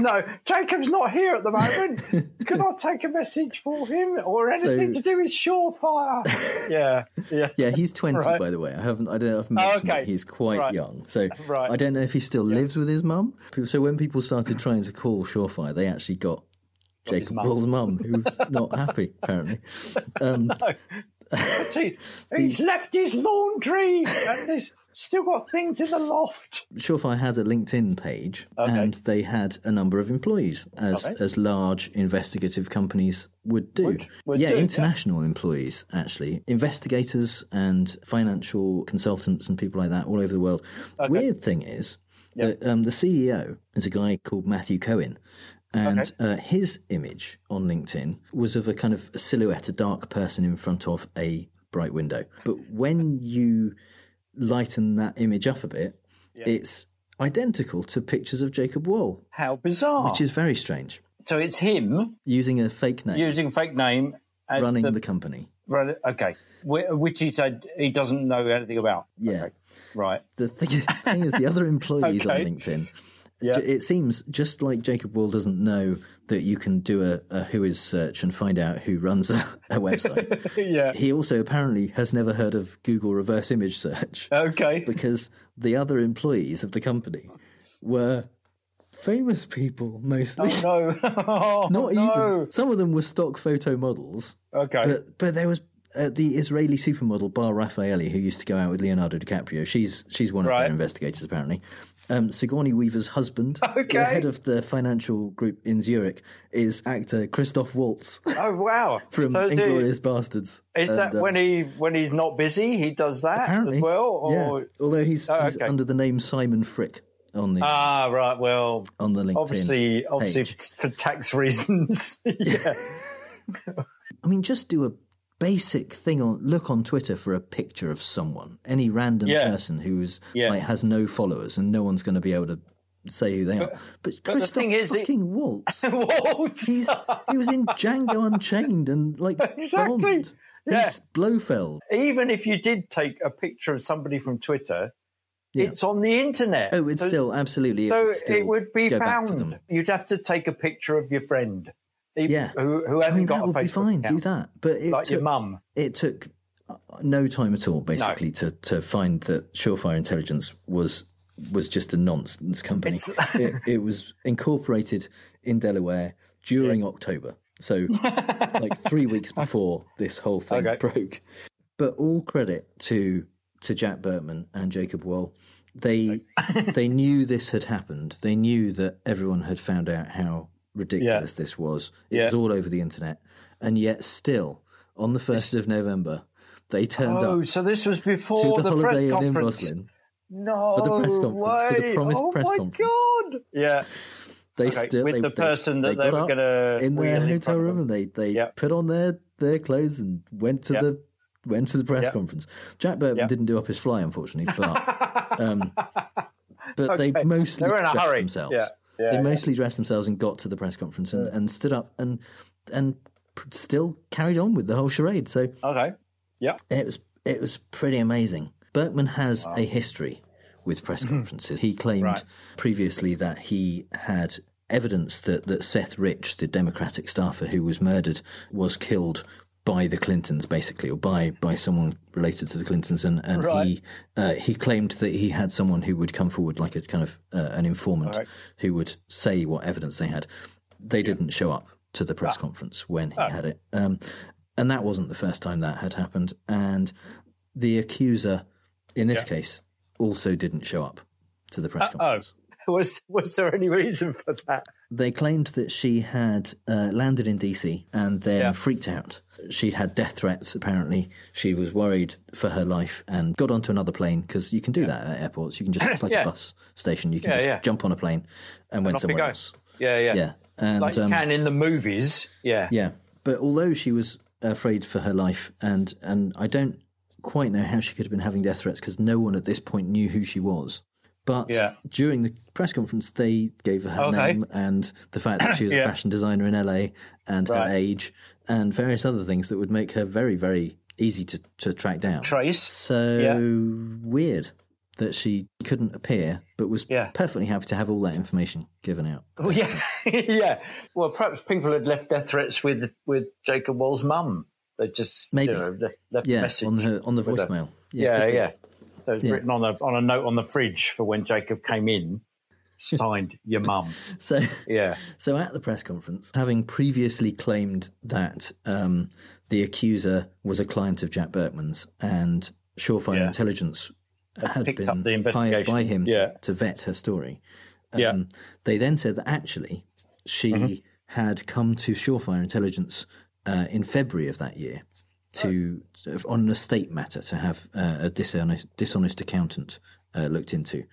no, Jacob's not here at the moment. Can I take a message for him or anything So- to do with Surefire? yeah, yeah. Yeah, he's 20, Right. by the way. I haven't, I don't know if I've mentioned okay. that he's quite Right. young. So Right. I don't know if he still lives with his mum. So when people started trying to call Surefire, they actually got Jacob mum. Wohl's mum, who's not happy, apparently. Um, What's he? He's left his laundry and he's still got things in the loft. Surefire has a LinkedIn page, Okay. and they had a number of employees, as Okay. as large investigative companies would do. would yeah, do, yeah. international employees actually, investigators and financial consultants and people like that all over the world. Weird thing is that um, the CEO is a guy called Matthew Cohen. And Okay. uh, his image on LinkedIn was of a kind of a silhouette, a dark person in front of a bright window. But when you lighten that image up a bit, it's identical to pictures of Jacob Wohl, How bizarre. which is very strange. so it's him Using a fake name, using a fake name as running the, the, company. Right, okay. Which he said he doesn't know anything about. Yeah. Right. The thing, thing is, the other employees Okay. on LinkedIn, Yeah. it seems just like Jacob Wohl doesn't know that you can do a, a who is search and find out who runs a, a website. yeah. He also apparently has never heard of Google reverse image search. Okay. Because the other employees of the company were famous people mostly. Oh, no. Oh, Not no. even. Some of them were stock photo models. Okay. But but there was uh, the Israeli supermodel Bar Refaeli who used to go out with Leonardo DiCaprio. She's she's one of Right. their investigators apparently. Um, Sigourney Weaver's husband, the head of the financial group in Zurich, is actor Christoph Waltz Oh wow! from So Inglourious Basterds. is And, that um, when he when he's not busy, he does that apparently as well? Or yeah. Although he's, Oh, he's okay. under the name Simon Frick on the ah right, well, on the LinkedIn. obviously, obviously page. for tax reasons. yeah. I mean, just do a basic thing on look on Twitter for a picture of someone, any random Yeah. person who's Yeah. like has no followers and no one's going to be able to say who they are. But but the Christoph thing is, fucking Waltz, Waltz. he's he was in Django Unchained and like Exactly. Bond. Yeah. He's Blofeld. Even if you did take a picture of somebody from Twitter, Yeah. it's on the internet. Oh, it's So- still absolutely. So it would, it would be go back to them. found. You'd have to take a picture of your friend, Yeah. who, who hasn't mean, got that a would Facebook be fine. account. Do that, but it like took, your mum. It took uh, no time at all, basically, to, to find that Surefire Intelligence was was just a nonsense company. it, it was incorporated in Delaware during October, so like three weeks before this whole thing Okay. broke. But all credit to to Jack Burkman and Jacob Wohl. They they knew this had happened. They knew that everyone had found out how ridiculous this was. It Yeah. was all over the internet, and yet still on the first of November they turned Oh, up so this was to before the, the, press holiday Inn in conference. No For the press conference, for the way. promised oh press my conference. god! Yeah, They Okay, still with they, the they- person that they got were up gonna in their hotel room and they they Yep. put on their their clothes and went to Yep. the went to the press Yep. conference. Jack Burton didn't do up his fly, unfortunately, but um, but they Okay. mostly They were in a dressed hurry. themselves. Yeah. Yeah, they yeah. mostly dressed themselves and got to the press conference and, and stood up and and still carried on with the whole charade. So okay, yeah, it was it was pretty amazing. Burkman has a history with press mm-hmm. conferences. He claimed Right. previously that he had evidence that, that Seth Rich, the Democratic staffer who was murdered, was killed by the Clintons, basically, or by, by someone related to the Clintons, and, and Right. he uh, he claimed that he had someone who would come forward, like a kind of uh, an informant, Right. who would say what evidence they had. They didn't show up to the Ah. press conference when he had it, um, and that wasn't the first time that had happened. And the accuser, in this Yeah. case, also didn't show up to the press Uh-oh. conference. Was was there any reason for that? They claimed that she had uh, landed in DC and then Yeah. freaked out. She'd had death threats, apparently. She was worried for her life and got onto another plane because you can do that at airports. You can just, it's like Yeah. a bus station. You can Yeah, just yeah. jump on a plane and went somewhere else. Yeah, yeah, Yeah. And, like you um, can in the movies. Yeah, Yeah, but although she was afraid for her life, and and I don't quite know how she could have been having death threats because no one at this point knew who she was. But Yeah. during the press conference, they gave her her Okay. name and the fact that she was Yeah. a fashion designer in LA and her age and various other things that would make her very, very easy to, to track down. Trace. So Yeah. weird that she couldn't appear, but was perfectly happy to have all that information given out. Well, yeah, yeah. Well, perhaps people had left death threats with with Jacob Wohl's mum. They just Maybe. you know, left, left Yeah, a message on her- on the her. voicemail. Yeah, Yeah, could be. yeah. Yeah. written on a on a note on the fridge for when Jacob came in. Signed your mum. So Yeah. So at the press conference, having previously claimed that um, the accuser was a client of Jack Burkman's and Surefire Yeah. Intelligence had Picked been up the hired by him Yeah. to, to vet her story. Yeah. Um, They then said that actually she Mhm. had come to Surefire Intelligence uh, in February of that year to on an estate matter to have uh, a dishonest, dishonest accountant uh, looked into.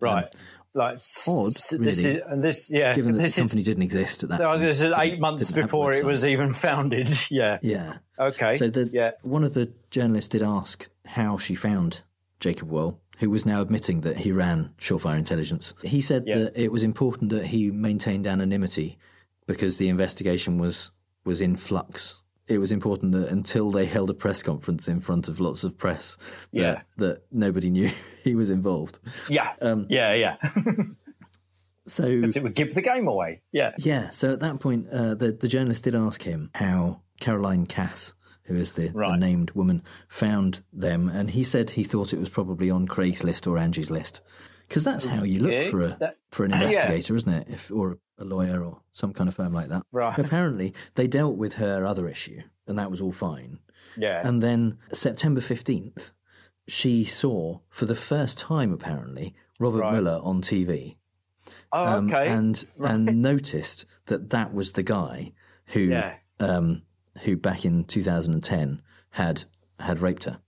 Right. like odd, s- really. This is and this yeah. given that this the is- company didn't exist at that. No, point, this is eight months didn't have a before it was even founded. Yeah. Yeah. Okay. So the yeah. one of the journalists did ask how she found Jacob Wohl, who was now admitting that he ran Surefire Intelligence. He said Yeah. that it was important that he maintained anonymity because the investigation was was in flux. It was important that until they held a press conference in front of lots of press, that, Yeah. that nobody knew he was involved. Yeah. Um, yeah. Yeah. So it would give the game away. Yeah. Yeah. So at that point, uh, the the journalist did ask him how Caroline Cass, who is the, the named woman, found them, and he said he thought it was probably on Craigslist or Angie's list, because that's how you look Yeah, for a that- for an yeah. investigator, isn't it? If or a lawyer or some kind of firm like that. Right. Apparently, they dealt with her other issue, and that was all fine. Yeah. And then September fifteenth, she saw for the first time apparently Robert Right. Mueller on TV Oh, um, okay. and and noticed that that was the guy who Yeah. um, who back in 2010 had had raped her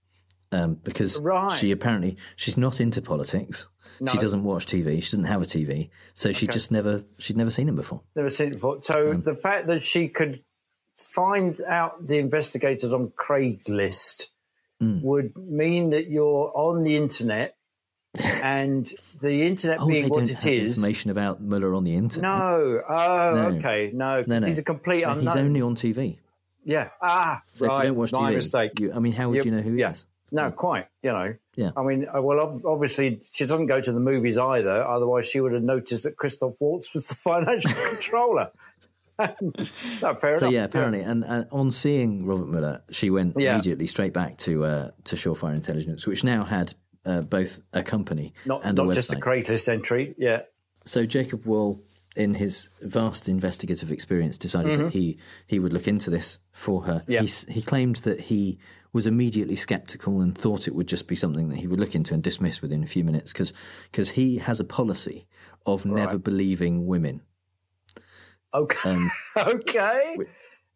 um, because Right. she apparently she's not into politics. No. She doesn't watch TV. She doesn't have a TV, so she Okay. just never she'd never seen him before. Never seen it before. So Um, the fact that she could find out the investigators on Craigslist Mm. would mean that you're on the internet, and the internet Oh, being what don't it have is. information about Mueller on the internet. No. Oh, No. okay. No, no, no. he's a complete No, unknown. He's only on TV. Yeah. Ah, So right. if you don't watch my TV, mistake. you- I mean, how would Yep. you know who he is? No, quite. You know. Yeah. I mean, uh, well, obviously she doesn't go to the movies either. Otherwise, she would have noticed that Christoph Waltz was the financial controller. no, fair so enough. yeah, apparently, and, and on seeing Robert Mueller, she went Yeah. immediately straight back to uh, to Surefire Intelligence, which now had uh, both a company Not and not a just a Craigslist entry. Yeah. So Jacob Wohl, in his vast investigative experience, decided Mhm. that he he would look into this for her. Yeah. He, he claimed that he was immediately sceptical and thought it would just be something that he would look into and dismiss within a few minutes because because he has a policy of never believing women. Okay. Um, okay.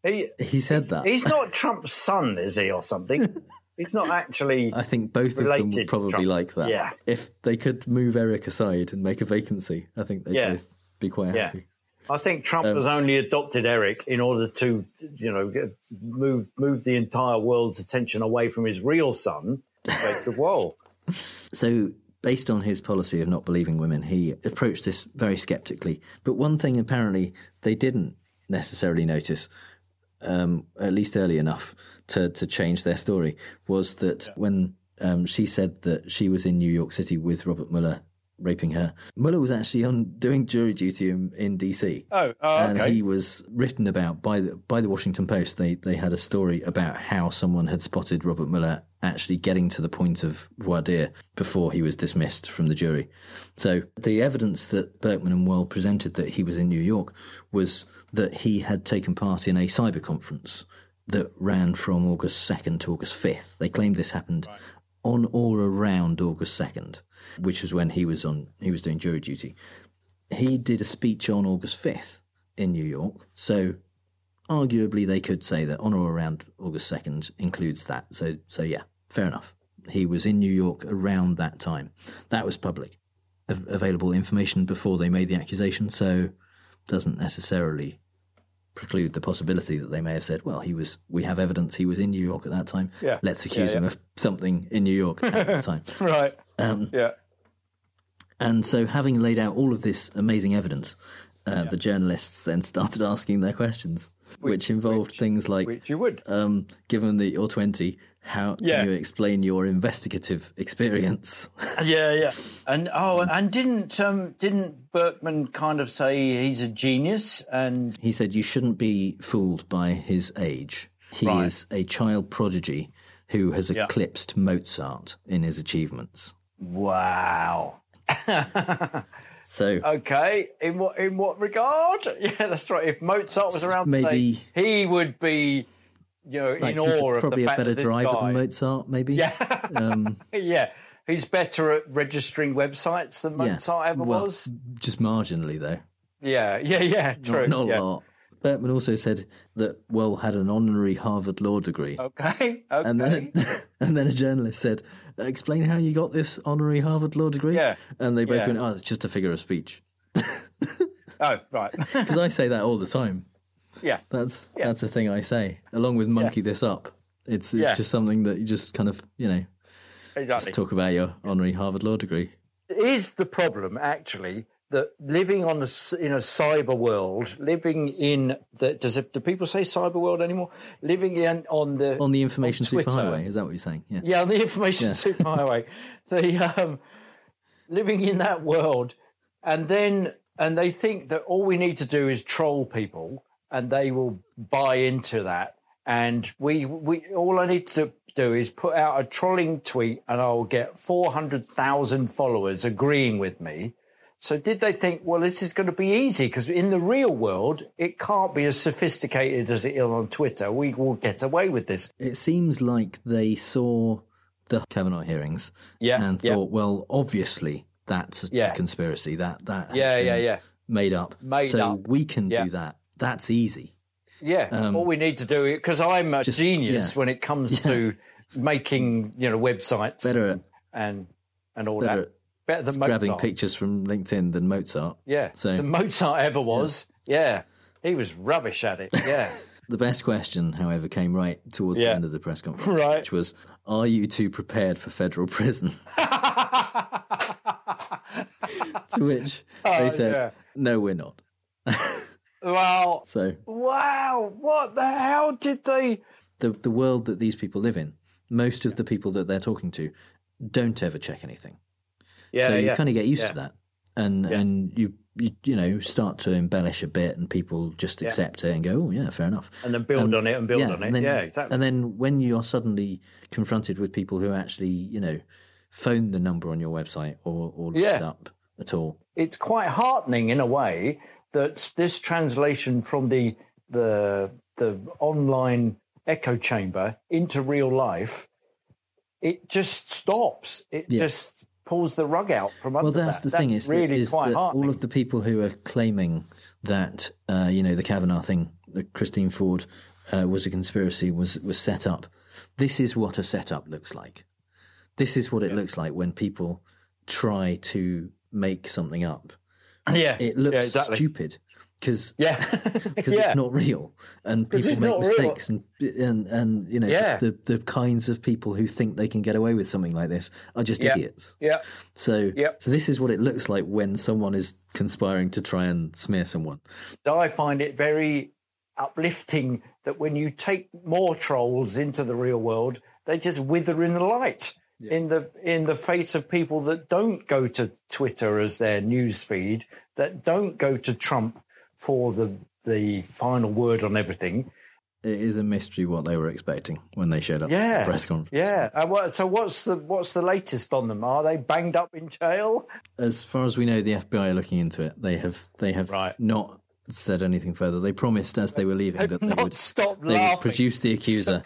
He he said that. he's not Trump's son, is he, or something? He's not actually. I think both of them would probably like that. Yeah. If they could move Eric aside and make a vacancy, I think they'd Yeah. both be quite Yeah. happy. I think Trump Um, has only adopted Eric in order to, you know, move move the entire world's attention away from his real son, Jacob Wohl. So, based on his policy of not believing women, he approached this very skeptically. But one thing apparently they didn't necessarily notice, um, at least early enough to, to change their story, was that when um, she said that she was in New York City with Robert Mueller raping her, Mueller was actually on doing jury duty in, in DC. Oh, oh, and okay. he was written about by the by the Washington Post. They they had a story about how someone had spotted Robert Mueller actually getting to the point of voir dire before he was dismissed from the jury. So the evidence that Burkman and Wohl presented that he was in New York was that he had taken part in a cyber conference that ran from August 2nd to August 5th. They claimed this happened on or around August 2nd, which was when he was on he was doing jury duty. He did a speech on August 5th in New York. So arguably they could say that on or around August 2nd includes that. So so yeah, fair enough. He was in New York around that time. That was public av- available information before they made the accusation, so doesn't necessarily preclude the possibility that they may have said, well, he was we have evidence he was in New York at that time. Yeah. Let's accuse Yeah, him of something in New York at that time. right. Um, Yeah. and so, having laid out all of this amazing evidence, uh, the journalists then started asking their questions, which, involved things like, which you would. um, given that you're 20, How can Yeah. you explain your investigative experience? yeah, yeah. And oh, and didn't um, didn't Burkman kind of say he's a genius? And He said you shouldn't be fooled by his age. He Right. is a child prodigy who has Yeah. eclipsed Mozart in his achievements. wow. So Okay, in what in what regard? Yeah, that's right. If Mozart was around Maybe- today, he would be, you know, like, in he's awe of probably the a better driver guy, than Mozart, maybe. Yeah. um, yeah, he's better at registering websites than yeah. Mozart ever Well, was. Just marginally, though. Yeah, yeah, yeah. True. Not, not yeah. a lot. Burkman also said that Wohl had an honorary Harvard law degree. Okay. Okay. And then, and then a journalist said, "Explain how you got this honorary Harvard law degree." Yeah. and they both Yeah. went, "Oh, it's just a figure of speech." oh, right. Because I say that all the time. Yeah. That's Yeah. that's a thing I say, along with monkey this up. It's it's Yeah. just something that you just kind of you know Exactly. just talk about your honorary Harvard law degree. is the problem actually that living on the in a cyber world, living in the does it, do people say cyber world anymore? Living in on the On the information Twitter. superhighway, is that what you're saying? Yeah. yeah, on the information Yeah. superhighway, the um, living in that world, and then and they think that all we need to do is troll people, and they will buy into that, and we we all I need to do is put out a trolling tweet, and I'll get four hundred thousand followers agreeing with me. So did they think, well, this is going to be easy because in the real world, it can't be as sophisticated as it is on Twitter. We will get away with this. It seems like they saw the Kavanaugh hearings Yeah, and yeah. thought, well, obviously that's a Yeah. conspiracy. That that has Yeah, been yeah, yeah. made up. Made so up. we can do that. That's easy. Yeah, Um, all we need to do because I'm a just- genius yeah. when it comes to making you know websites Better at and and all better that. Better than at grabbing pictures from LinkedIn than Mozart. Yeah, So than Mozart ever was. Yeah. he was rubbish at it. Yeah, the best question, however, came right towards the end of the press conference, Right. which was, "Are you two prepared for federal prison?" to which they Oh, said, yeah. "No, we're not." Well, So wow, what the hell did they? the the world that these people live in, most of the people that they're talking to don't ever check anything. Yeah, so you yeah, kind of get used yeah. to that, and and you, you you know start to embellish a bit, and people just Yeah. accept it and go, oh yeah, fair enough, And then build on it and build on it. and then- Yeah, exactly. And then when you're suddenly confronted with people who actually you know phone the number on your website or or look Yeah. it up at all, it's quite heartening in a way that this translation from the the the online echo chamber into real life it just stops it Yeah. just pulls the rug out from under well, that's that. the thing is, that- really is quite that all of the people who are claiming that uh, you know the Kavanaugh thing, that Christine Ford uh, was a conspiracy, was was set up. This is what a setup looks like. This is what it looks like when people try to make something up. Yeah It looks yeah, exactly. stupid because yeah because Yeah. it's not real and people make real. mistakes and and and you know Yeah. the the kinds of people who think they can get away with something like this are just Yeah. idiots. yeah So, yeah. so this is what it looks like when someone is conspiring to try and smear someone. I find it very uplifting that when you take more trolls into the real world, they just wither in the light. In the in the face of people that don't go to Twitter as their news feed, that don't go to Trump for the the final word on everything. It is a mystery what they were expecting when they showed up Yeah, the press conference. yeah. What, so what's the what's the latest on them? Are they banged up in jail? As far as we know, the FBI are looking into it. They have they have right. not said anything further. They promised as they were leaving that they would stop they would produce the accuser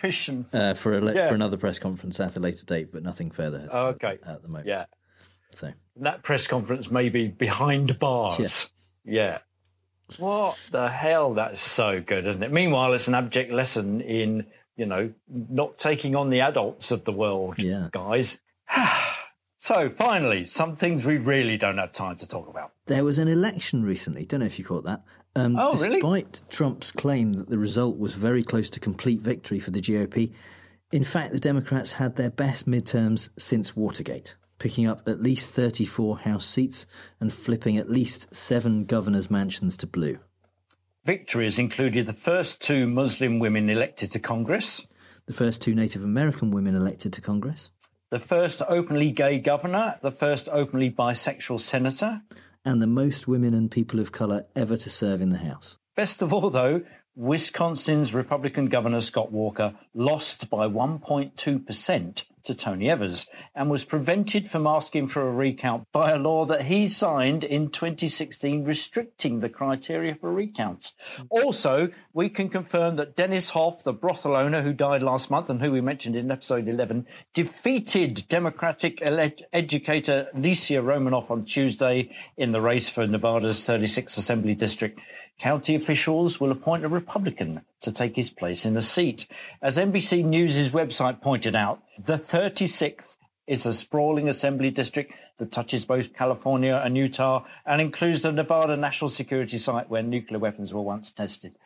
uh, for a Yeah. for another press conference at a later date, but nothing further has Oh, okay. at the moment. Yeah. So that press conference may be behind bars. Yeah. What the hell? That's so good, isn't it? Meanwhile, it's an abject lesson in, you know, not taking on the adults of the world, Yeah. guys. so, finally, some things we really don't have time to talk about. There was an election recently. Don't know if you caught that. Um, Oh, really? despite Trump's claim that the result was very close to complete victory for the GOP, in fact, the Democrats had their best midterms since Watergate, picking up at least 34 House seats and flipping at least seven governors' mansions to blue. Victories included the first two Muslim women elected to Congress. the first two Native American women elected to Congress, The first openly gay governor, the first openly bisexual senator. And the most women and people of colour ever to serve in the House. Best of all, though, Wisconsin's Republican Governor Scott Walker lost by 1.2% to Tony Evers and was prevented from asking for a recount by a law that he signed in 2016 restricting the criteria for recounts. Also, we can confirm that Dennis Hof, the brothel owner who died last month and who we mentioned in episode 11, defeated Democratic educator Lesia Romanov on Tuesday in the race for Nevada's 36th Assembly District. County officials will appoint a Republican to take his place in the seat. As NBC News' website pointed out, the 36th is a sprawling assembly district that touches both California and Utah and includes the Nevada National Security Site where nuclear weapons were once tested.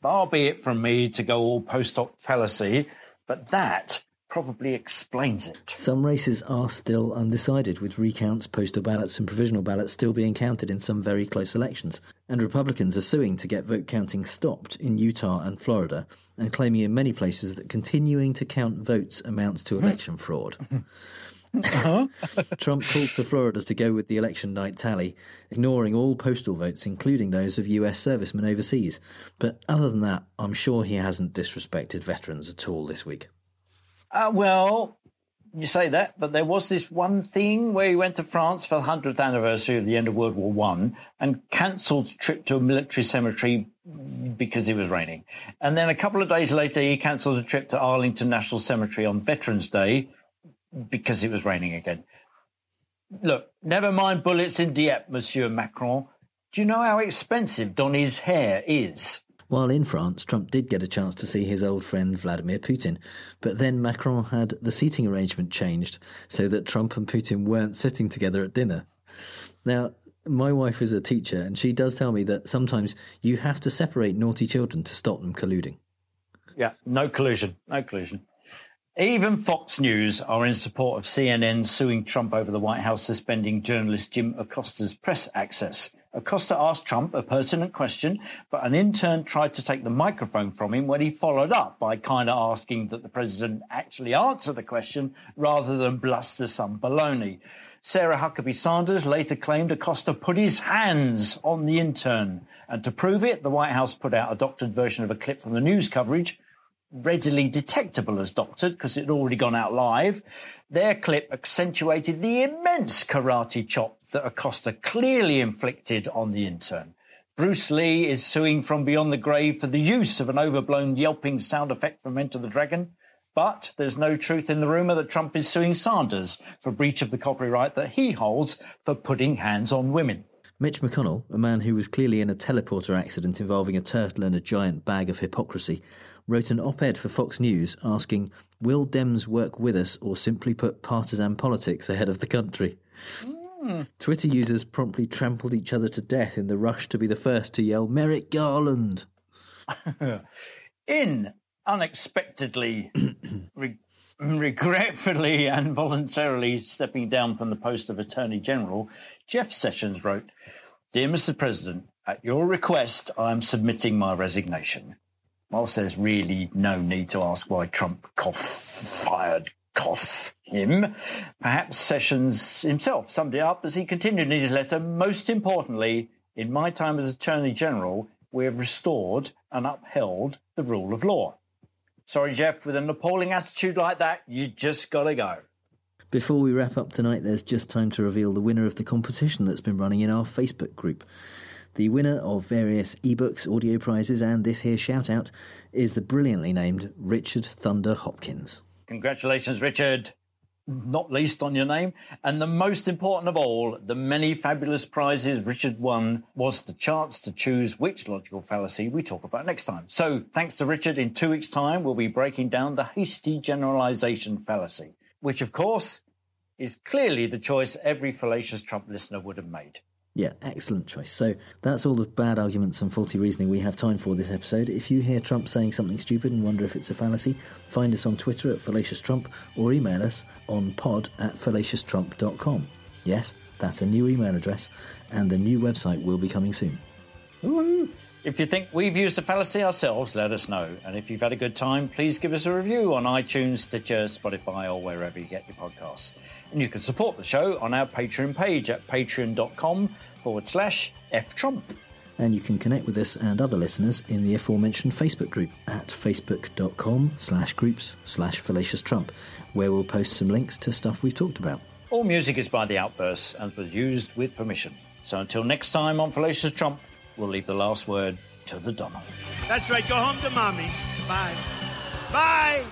Far be it from me to go all post hoc fallacy, but that probably explains it. Some races are still undecided, with recounts, postal ballots, and provisional ballots still being counted in some very close elections. And Republicans are suing to get vote counting stopped in Utah and Florida, and claiming in many places that continuing to count votes amounts to election fraud. Uh-huh. Trump called for Florida to go with the election night tally, ignoring all postal votes, including those of US servicemen overseas. But other than that, I'm sure he hasn't disrespected veterans at all this week. Uh, well, you say that, but there was this one thing where he went to France for the 100th anniversary of the end of World War One and cancelled trip to a military cemetery because it was raining. And then a couple of days later, he cancelled a trip to Arlington National Cemetery on Veterans Day because it was raining again. Look, never mind bullets in Dieppe, Monsieur Macron. Do you know how expensive Donny's hair is? While in France, Trump did get a chance to see his old friend Vladimir Putin, but then Macron had the seating arrangement changed so that Trump and Putin weren't sitting together at dinner. Now, my wife is a teacher, and she does tell me that sometimes you have to separate naughty children to stop them colluding. Yeah, no collusion, no collusion. Even Fox News are in support of CNN suing Trump over the White House suspending journalist Jim Acosta's press access. Acosta asked Trump a pertinent question, but an intern tried to take the microphone from him when he followed up by kind of asking that the president actually answer the question rather than bluster some baloney. Sarah Huckabee Sanders later claimed Acosta put his hands on the intern. And to prove it, the White House put out a doctored version of a clip from the news coverage readily detectable as doctored because it had already gone out live. Their clip accentuated the immense karate chop that Acosta clearly inflicted on the intern. Bruce Lee is suing from beyond the grave for the use of an overblown yelping sound effect from Enter the Dragon. But there's no truth in the rumour that Trump is suing Sanders for breach of the copyright that he holds for putting hands on women. Mitch McConnell, a man who was clearly in a teleporter accident involving a turtle and a giant bag of hypocrisy, wrote an op ed for Fox News asking, Will Dems work with us or simply put partisan politics ahead of the country? Mm. Twitter users promptly trampled each other to death in the rush to be the first to yell, Merrick Garland! in unexpectedly, re- regretfully, and voluntarily stepping down from the post of Attorney General, Jeff Sessions wrote Dear Mr. President, at your request, I am submitting my resignation. Whilst there's really no need to ask why Trump cough fired cough him, perhaps Sessions himself summed it up as he continued in his letter. Most importantly, in my time as Attorney General, we have restored and upheld the rule of law. Sorry, Jeff, with an appalling attitude like that, you just gotta go. Before we wrap up tonight, there's just time to reveal the winner of the competition that's been running in our Facebook group. The winner of various ebooks, audio prizes, and this here shout out is the brilliantly named Richard Thunder Hopkins. Congratulations, Richard. Not least on your name. And the most important of all, the many fabulous prizes Richard won was the chance to choose which logical fallacy we talk about next time. So, thanks to Richard, in two weeks' time, we'll be breaking down the hasty generalization fallacy, which, of course, is clearly the choice every fallacious Trump listener would have made. Yeah, excellent choice. So that's all the bad arguments and faulty reasoning we have time for this episode. If you hear Trump saying something stupid and wonder if it's a fallacy, find us on Twitter at Fallacious Trump or email us on pod at fallacioustrump.com. Yes, that's a new email address, and the new website will be coming soon. If you think we've used a fallacy ourselves, let us know. And if you've had a good time, please give us a review on iTunes, Stitcher, Spotify, or wherever you get your podcasts. And you can support the show on our Patreon page at patreon.com forward slash ftrump. And you can connect with us and other listeners in the aforementioned Facebook group at facebook.com slash groups slash fallacious trump, where we'll post some links to stuff we've talked about. All music is by The Outbursts and was used with permission. So until next time on Fallacious Trump, we'll leave the last word to the Donald. That's right. Go home to mommy. Bye. Bye.